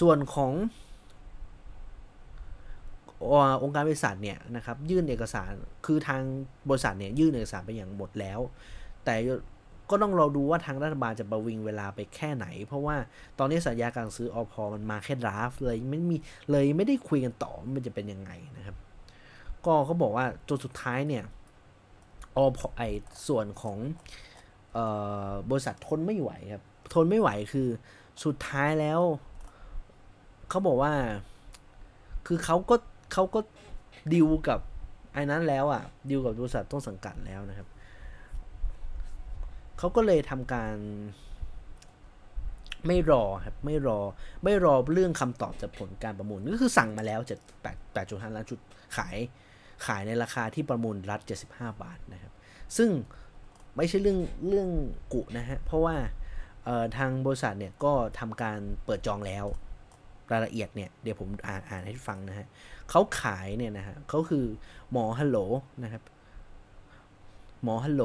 A: ส่วนขององค์การบริษัทเนี่ยนะครับยื่นเอกสารคือทางบริษัทเนี่ยยื่นเอกสารไปอย่างหมดแล้ว แต่ ก็ต้องรอดูว่าทางรัฐบาลจะประวิงเวลาไปแค่ไหน เพราะว่าตอนนี้สัญญาการซื้ออพอมันมาแค่ดราฟเลยไม่มีเลยไม่ได้คุยกันต่อมันจะเป็นยังไงนะครับ ก็เขาบอกว่าจนสุดท้ายเนี่ยอพอไอส่วนของบริษัททนไม่ไหวครับ ทนไม่ไหวคือสุดท้ายแล้ว เขาบอกว่า คือเขาก็เขาก็ดิวกับไอ้นั้นแล้วอะดิวกับบริษัทต้นสังกัดแล้วนะครับ เขาก็เลยทำการ ไม่รอครับไม่รอ ไม่รอเรื่องคำตอบจากผลการประมูลก็คือสั่งมาแล้วเจ็ดแปดจุดห้าล้านชุดขายขายในราคาที่ประมูลรัฐ 75 บาทนะครับ ซึ่งไม่ใช่เรื่องเรื่องกุนะฮะ เพราะว่าทางบริษัทเนี่ยก็ทำการเปิดจองแล้ว รายละเอียดเนี่ยเดี๋ยวผมอ่านอ่านให้ฟังนะฮะเขาขายเนี่ยนะฮะเขาคือหมอฮัลโหลนะครับ หมอฮัลโหล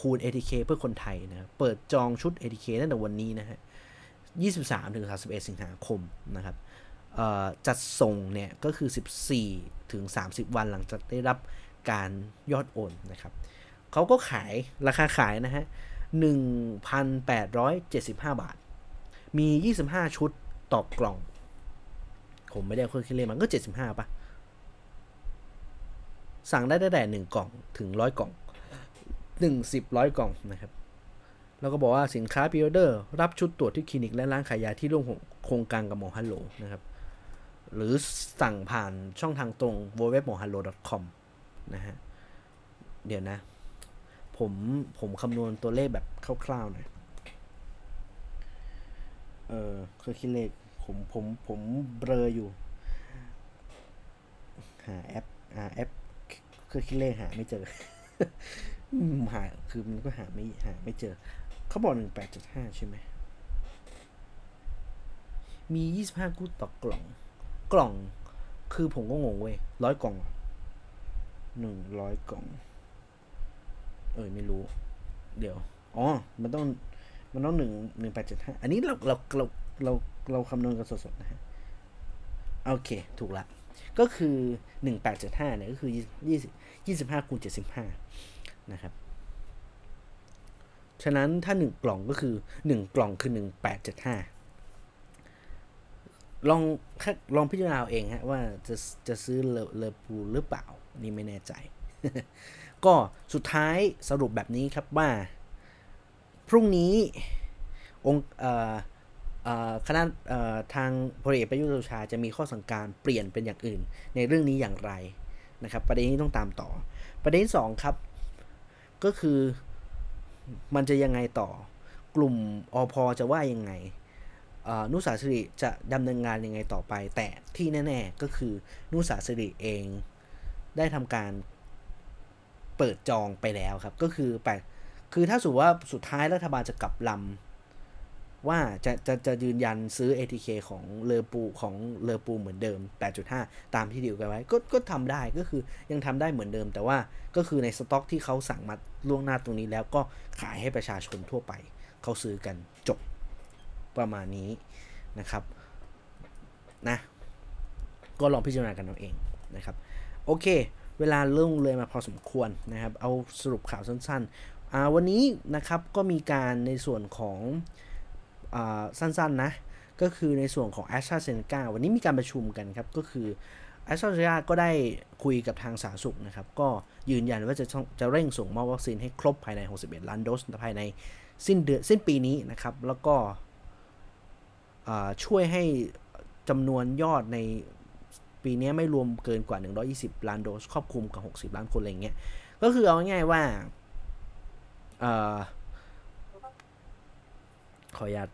A: คูณ ATK เพื่อคนไทยนะเปิดจองชุด ATK ตั้งแต่วันนี้นะฮะ 23ถึง31 สิงหาคมนะครับจัดส่งเนี่ยก็คือ 14ถึง30 วันหลังจากได้รับการยอดโอนนะครับเขาก็ขายราคาขายนะฮะ 1,875 บาท มี 25 ชุดต่อกล่อง ผมไม่ได้เครื่องคิดเลขมันก็เจ็ดสิบห้าปะสั่งได้ตั้งแต่หนึ่งกล่องถึงร้อยกล่อง หนึ่งสิบร้อยกล่องนะครับแล้วก็บอกว่าสินค้าพิออเดอร์ รับชุดตรวจที่คลินิกและร้านขายยาที่ร่วมโครงการกับหมอฮัลโหลนะครับหรือสั่งผ่านช่องทางตรง w w w m o h a l l o c o m นะฮะเดี๋ยวนะ ผมผมคำนวณตัวเลขแบบคร่าวๆหน่อยเออเคยคิดเลขผมผมผมเบลออยู่ หาแอปหาแอปเครื่อคิดเลขหาไม่เจอ หาคือมันก็หาไม่หาไม่เจอ เขาบอกหนึ่งแปดจุดห้าใช่ไหม มี25คู่ต่อกล่อง กล่อง คือผมก็งงเว้ยร้อยกล่องหนึ่งร้อยกล่อง เออไม่รู้ เดี๋ยว อ๋อ มันต้อง มันต้องหนึ่งหนึ่งแปดจ็ดห้าอันนี้เราเราเราเราเราคำนวณกันสดๆนะฮะ โอเค ถูกละ ก็คือหนึ่งแปดจ็ดห้าเนี่ย ก็คือยี่สิบยี่สิบห้าคูณเจ็ดสิบห้า นะครับ ฉะนั้นถ้าหนึ่งกล่องก็คือหนึ่งกล่องคือหนึ่งแปดจ็ดห้าลองลองพิจารณาเองฮะว่าจะจะซื้อเลเลปูหรือเปล่า นี่ไม่แน่ใจ ก็สุดท้ายสรุปแบบนี้ครับว่า พรุ่งนี้องค์คณะทางพลเอกประยุทธ์โอชาจะมีข้อสั่งการเปลี่ยนเป็นอย่างอื่น ในเรื่องนี้อย่างไรนะครับ ประเด็นนี้ต้องตามต่อ ประเด็นสองครับ ก็คือมันจะยังไงต่อกลุ่มอพอจะว่ายังไงนุสาสิริจะดำเนินงานยังไงต่อไป แต่ที่แน่ ๆก็คือนุสาสิริเองได้ทำการเปิดจองไปแล้วครับ ก็คือแปคือถ้าสุว่าสุดท้ายรัฐบาลจะกลับลำ ว่าจะจะจะยืนยันซื้อ ATK ของเลอปูของเลอปูเหมือนเดิม 8.5 ตามที่ดีลกันไว้ก็ก็ทำได้ก็คือยังทำได้เหมือนเดิม แต่ว่าก็คือในสต็อกที่เขาสั่งมาล่วงหน้าตรงนี้แล้วก็ขายให้ประชาชนทั่วไป เขาซื้อกันจบประมาณนี้นะครับนะก็ลองพิจารณากันเอาเองนะครับ โอเค เวลาเรื่องเลยมาพอสมควรนะครับ เอาสรุปข่าวสั้นๆวันนี้นะครับก็มีการในส่วนของ สั้นๆนะก็คือในส่วนของ a s t r a z เซ e c a วันนี้มีการประชุมกันครับ ก็คือ a s t r a z เซ e c a ก็ได้คุยกับทางสาธารณสุขนะครับ ก็ยืนยันว่าจะจะเร่งส่งมอบวัคซีนให้ครบภายใน 61 ล้านโดสภายในสิ้นเดือนสิ้นปีนี้นะครับ แล้วก็ช่วยให้จำนวนยอดในปีนี้ไม่รวมเกินกว่า 120 ล้านโดส ครอบคลุมกับ 60 ล้านคนอะไรเงี้ย ก็คือเอาง่ายๆว่าอขออนุญาต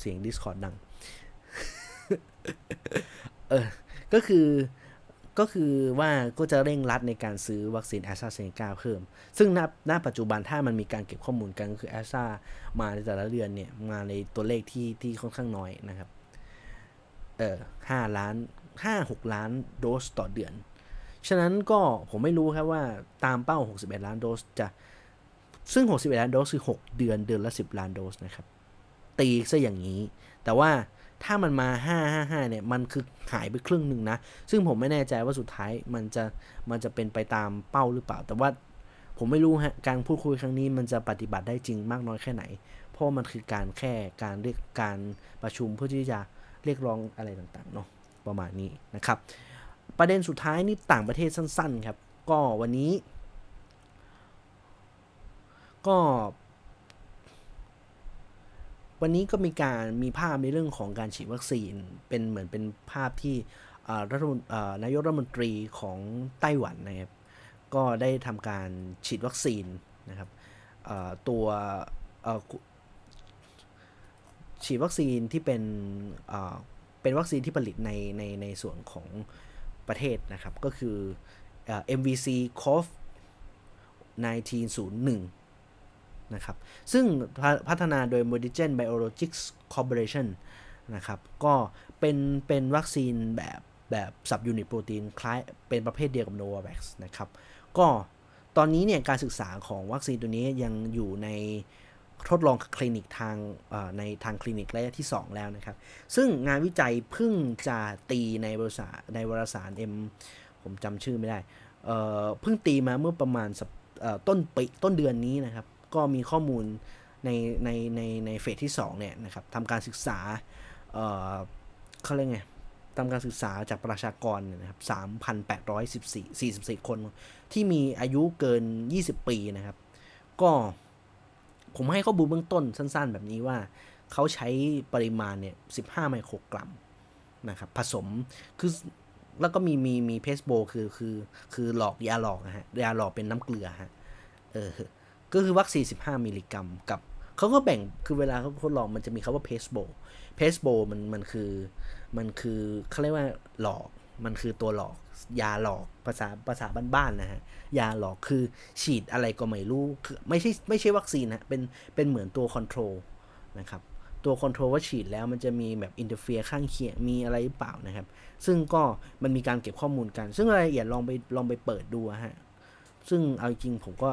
A: เสียง Discord ดัง เออ ก็คือ ก็คือว่าก็จะเร่งรัดในการซื้อวัคซีนแอสตราเซเนกาเพิ่ม ซึ่งณณปัจจุบันถ้ามันมีการเก็บข้อมูลกันก็คือแอสตรามาในแต่ละเดือนเนี่ย มาในตัวเลขที่ที่ค่อนข้างน้อยนะครับ เออห้าล้านห้าหกล้านโดสต่อเดือน ฉะนั้นก็ผมไม่รู้ครับว่าตามเป้า 61 ล้านโดสจะซึ่ง 61 ล้านโดสคือ 6 เดือน เดือนละ 10 ล้านโดสนะครับ ตีซะอย่างนี้ แต่ว่าถ้ามันมา 555 เนี่ย มันคือหายไปครึ่งหนึ่งนะ ซึ่งผมไม่แน่ใจว่าสุดท้ายมันจะมันจะเป็นไปตามเป้าหรือเปล่า แต่ว่าผมไม่รู้ฮะ การพูดคุยครั้งนี้มันจะปฏิบัติได้จริงมากน้อยแค่ไหน เพราะมันคือการแค่การเรียกการประชุมเพื่อที่จะเรียกร้องอะไรต่างๆเนาะ ประมาณนี้นะครับ ประเด็นสุดท้ายนี่ต่างประเทศสั้น ๆ ครับ ก็วันนี้ ก็ วันนี้ก็มีการมีภาพในเรื่องของการฉีดวัคซีน เป็นเหมือนเป็นภาพที่รัฐมนนายกรัฐมนตรีของไต้หวันนะครับ ก็ได้ทำการฉีดวัคซีนนะครับตัวฉีดวัคซีนที่เป็นเป็นวัคซีนที่ผลิตในในในส่วนของประเทศนะครับ ก็คือ MVC COV 1901 นะครับ ซึ่งพัฒนาโดย Modigen Biologics Corporation นะครับ ก็เป็นเป็นวัคซีนแบบแบบสับยูนิตโปรตีนคล้ายเป็นประเภทเดียวกับ Novavax นะครับ ก็ตอนนี้เนี่ยการศึกษาของวัคซีนตัวนี้ยังอยู่ในทดลองคลินิกทางในทางคลินิกระยะที่ 2 แล้วนะครับ ซึ่งงานวิจัยเพิ่งจะตีในบริษัทในวารสาร M ผมจำชื่อไม่ได้เพิ่งตีมาเมื่อประมาณต้นปีต้นเดือนนี้นะครับ ก็มีข้อมูลในในในในเฟสที่2เนี่ยนะครับทำการศึกษาเอ่อเขาเรียกไงทำการศึกษาจากประชากรนะครับ3,814 44 คน ที่มีอายุเกิน 20 ปีนะครับ ก็ผมให้ข้อมูลเบื้องต้นสั้น ๆ แบบนี้ว่า เขาใช้ปริมาณเนี่ย 15 ไมโครกรัมนะครับผสมคือแล้วก็มีมีมีเพสโบคือคือคือหลอกยาหลอกนะฮะยาหลอกเป็นน้ำเกลือฮะเออ ก็คือวัคซีน 15 มิลลิกรัมกับเขาก็แบ่งคือเวลาเขาทดลองมันจะมีคาว่าเพสโบเพสโบมันมันคือมันคือเขาเรียกว่าหลอก มันคือตัวหลอก ยาหลอกภาษาภาษาบ้านๆนะฮะ ยาหลอกคือฉีดอะไรก็ไม่รู้คือไม่ใช่ไม่ใช่วัคซีนนะเป็นเป็นเหมือนตัว control นะครับตัว control ว่าฉีดแล้วมันจะมีแบบ interfere ข้างเคียงมีอะไรหรือเปล่านะครับ ซึ่งก็มันมีการเก็บข้อมูลกัน ซึ่งรายละเอียดลองไปลองไปเปิดดูฮะซึ่งเอาจริงผมก็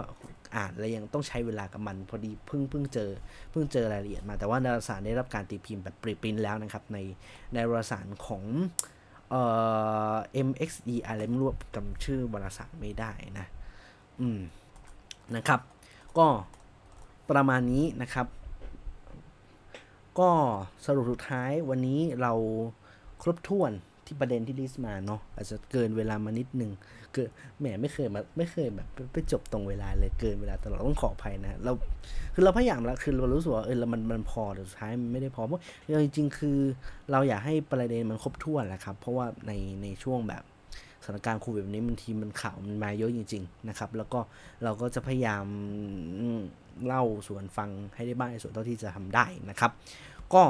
A: อ่านแล้วยังต้องใช้เวลากับมัน พอดีเพิ่งเพิ่งเจอเพิ่งเจอรายละเอียดมาแต่ว่าดาราศาสตร์ได้รับการตีพิมพ์แบบ preprint แล้วนะครับ ในในวารสารของเอ่อ MXE อะไรไม่รู้จำชื่อวารสารไม่ได้นะ อืมนะครับ ก็ประมาณนี้นะครับ ก็สรุปสุดท้ายวันนี้เราครบถ้วนที่ประเด็นที่ลิสต์มาเนาะอาจจะเกินเวลามานิดนึง เกิดแหมไม่เคยมาไม่เคยแบบไปจบตรงเวลาเลยเกินเวลาตลอดต้องขออภัยนะเราคือเราพยายามแล้วคือเรารู้สึกว่าเออมันมันพอแต่สุดท้ายมันไม่ได้พอเพราะจริงๆ คือเราอยากให้ประเด็นมันครบถ้วนแหละครับ เพราะว่าในในช่วงแบบสถานการณ์โควิดแบบนี้บางทีมันข่าวมันมาเยอะจริง ๆ นะครับ แล้วก็เราก็จะพยายามเล่าส่วนฟังให้ได้บ้างในส่วนเท่าที่จะทำได้นะครับ ก็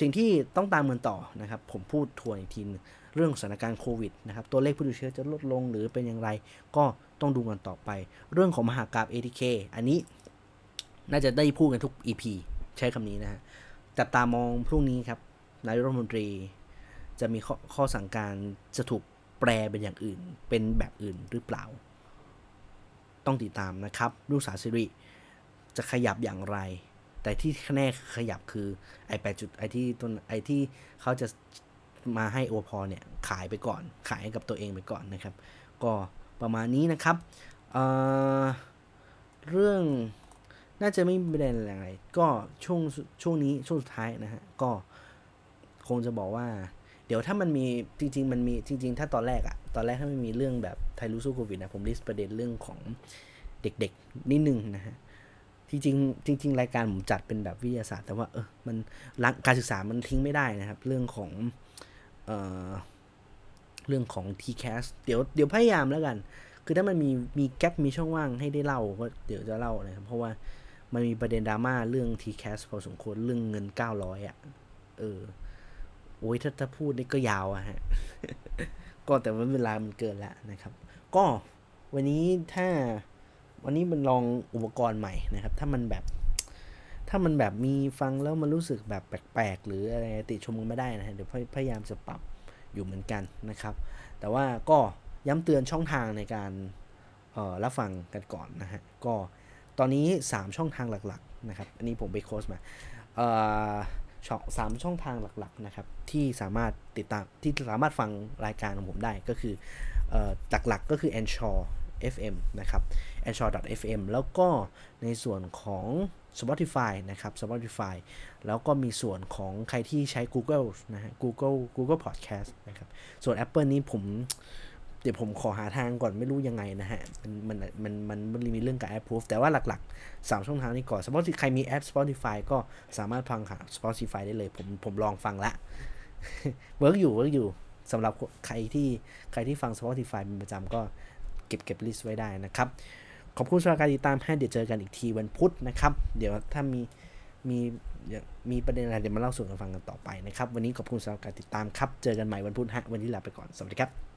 A: สิ่งที่ต้องตามกันต่อนะครับ ผมพูดทวนอีกทีนึง เรื่องสถานการณ์โควิดนะครับตัวเลขผู้ติดเชื้อจะลดลงหรือเป็นอย่างไร ก็ต้องดูกันต่อไป เรื่องของมหากราบ ATK อันนี้น่าจะได้พูดกันทุก EP ใช้คำนี้นะฮะจับตามองพรุ่งนี้ครับนายรัฐมนตรีจะมีข้อข้อสั่งการจะถูกแปลเป็นอย่างอื่น เป็นแบบอื่นหรือเปล่า ต้องติดตามนะครับลูกสาสิริจะขยับอย่างไร แต่ที่แน่ขยับคือไอแปดจุดไอที่ต้นไอที่เขาจะ มาให้โอพอเนี่ยขายไปก่อน ขายกับตัวเองไปก่อนนะครับ ก็ประมาณนี้นะครับเเรื่องน่าจะไม่มีประเด็นอะไร ก็ช่วงช่วงนี้ช่วงสุดท้ายนะฮะก็คงจะบอกว่า เดี๋ยวถ้ามันมีจริง ๆ มันมีจริง ๆ ถ้าตอนแรกอะตอนแรกถ้าไม่มีเรื่องแบบไทยรู้สู้โควิดนะผมลิสต์ประเด็นเรื่องของเด็กๆ นิดนึงนะฮะจริงๆจริง ๆ รายการผมจัดเป็นแบบวิทยาศาสตร์ แต่ว่าเออมันการศึกษามันทิ้งไม่ได้นะครับ เรื่องของ เเรื่องของ TCAS เดี๋ยวเดี๋ยวพยายามแล้วกัน คือถ้ามันมีมีแกลบมีช่องว่างให้ได้เล่าก็เดี๋ยวจะเล่านะครับ เพราะว่ามันมีประเด็นดราม่าเรื่อง TCAS พอสมควรเรื่องเงิน 900อะ เออ โอ้ยถ้าถ้าพูดนี่ก็ยาวอะฮะ ก็แต่ว่าเวลามันเกินแล้วนะครับ ก็วันนี้ถ้าวันนี้มันลองอุปกรณ์ใหม่นะครับ ถ้ามันแบบ ถ้ามันแบบมีฟังแล้วมันรู้สึกแบบแปลกๆ หรืออะไรติชมกันไม่ได้นะฮะเดี๋ยวพยายามจะปรับอยู่เหมือนกันนะครับ แต่ว่าก็ย้ำเตือนช่องทางในการรับฟังกันก่อนนะฮะก็ตอนนี้ 3 ช่องทางหลักๆนะครับอันนี้ผมไปโค้ชมาช่องสามช่องทางหลักๆนะครับที่สามารถติดตามที่สามารถฟังรายการของผมได้ก็คือหลักๆก็คือ a n c h o r FM นะครับ a n c h o r FM แล้วก็ในส่วนของ Spotify นะครับ Spotify แล้วก็มีส่วนของใครที่ใช้ Google นะฮะ Google Google Podcast นะครับ ส่วน Apple นี้ผม เดี๋ยวผมขอหาทางก่อนไม่รู้ยังไงนะฮะ มันมันมันมันมันมีเรื่องกับ approve แต่ว่าหลักๆ 3 ช่องทางนี้ก่อน Spotify ใครมีแอป Spotify ก็สามารถฟังหา Spotify ได้เลย ผมผมลองฟังละ work อยู่ work อยู่สำหรับใครที่ใครที่ฟัง Spotify เป็นประจำก็เก็บเก็บลิสต์ไว้ได้นะครับ ขอบคุณสำหรับการติดตามให้เดี๋ยวเจอกันอีกทีวันพุธนะครับ เดี๋ยวถ้ามีมีมีประเด็นอะไรเดี๋ยวมาเล่าสู่กันฟังกันต่อไปนะครับ วันนี้ขอบคุณสำหรับการติดตามครับ เจอกันใหม่วันพุธฮะวันนี้ลาไปก่อน สวัสดีครับ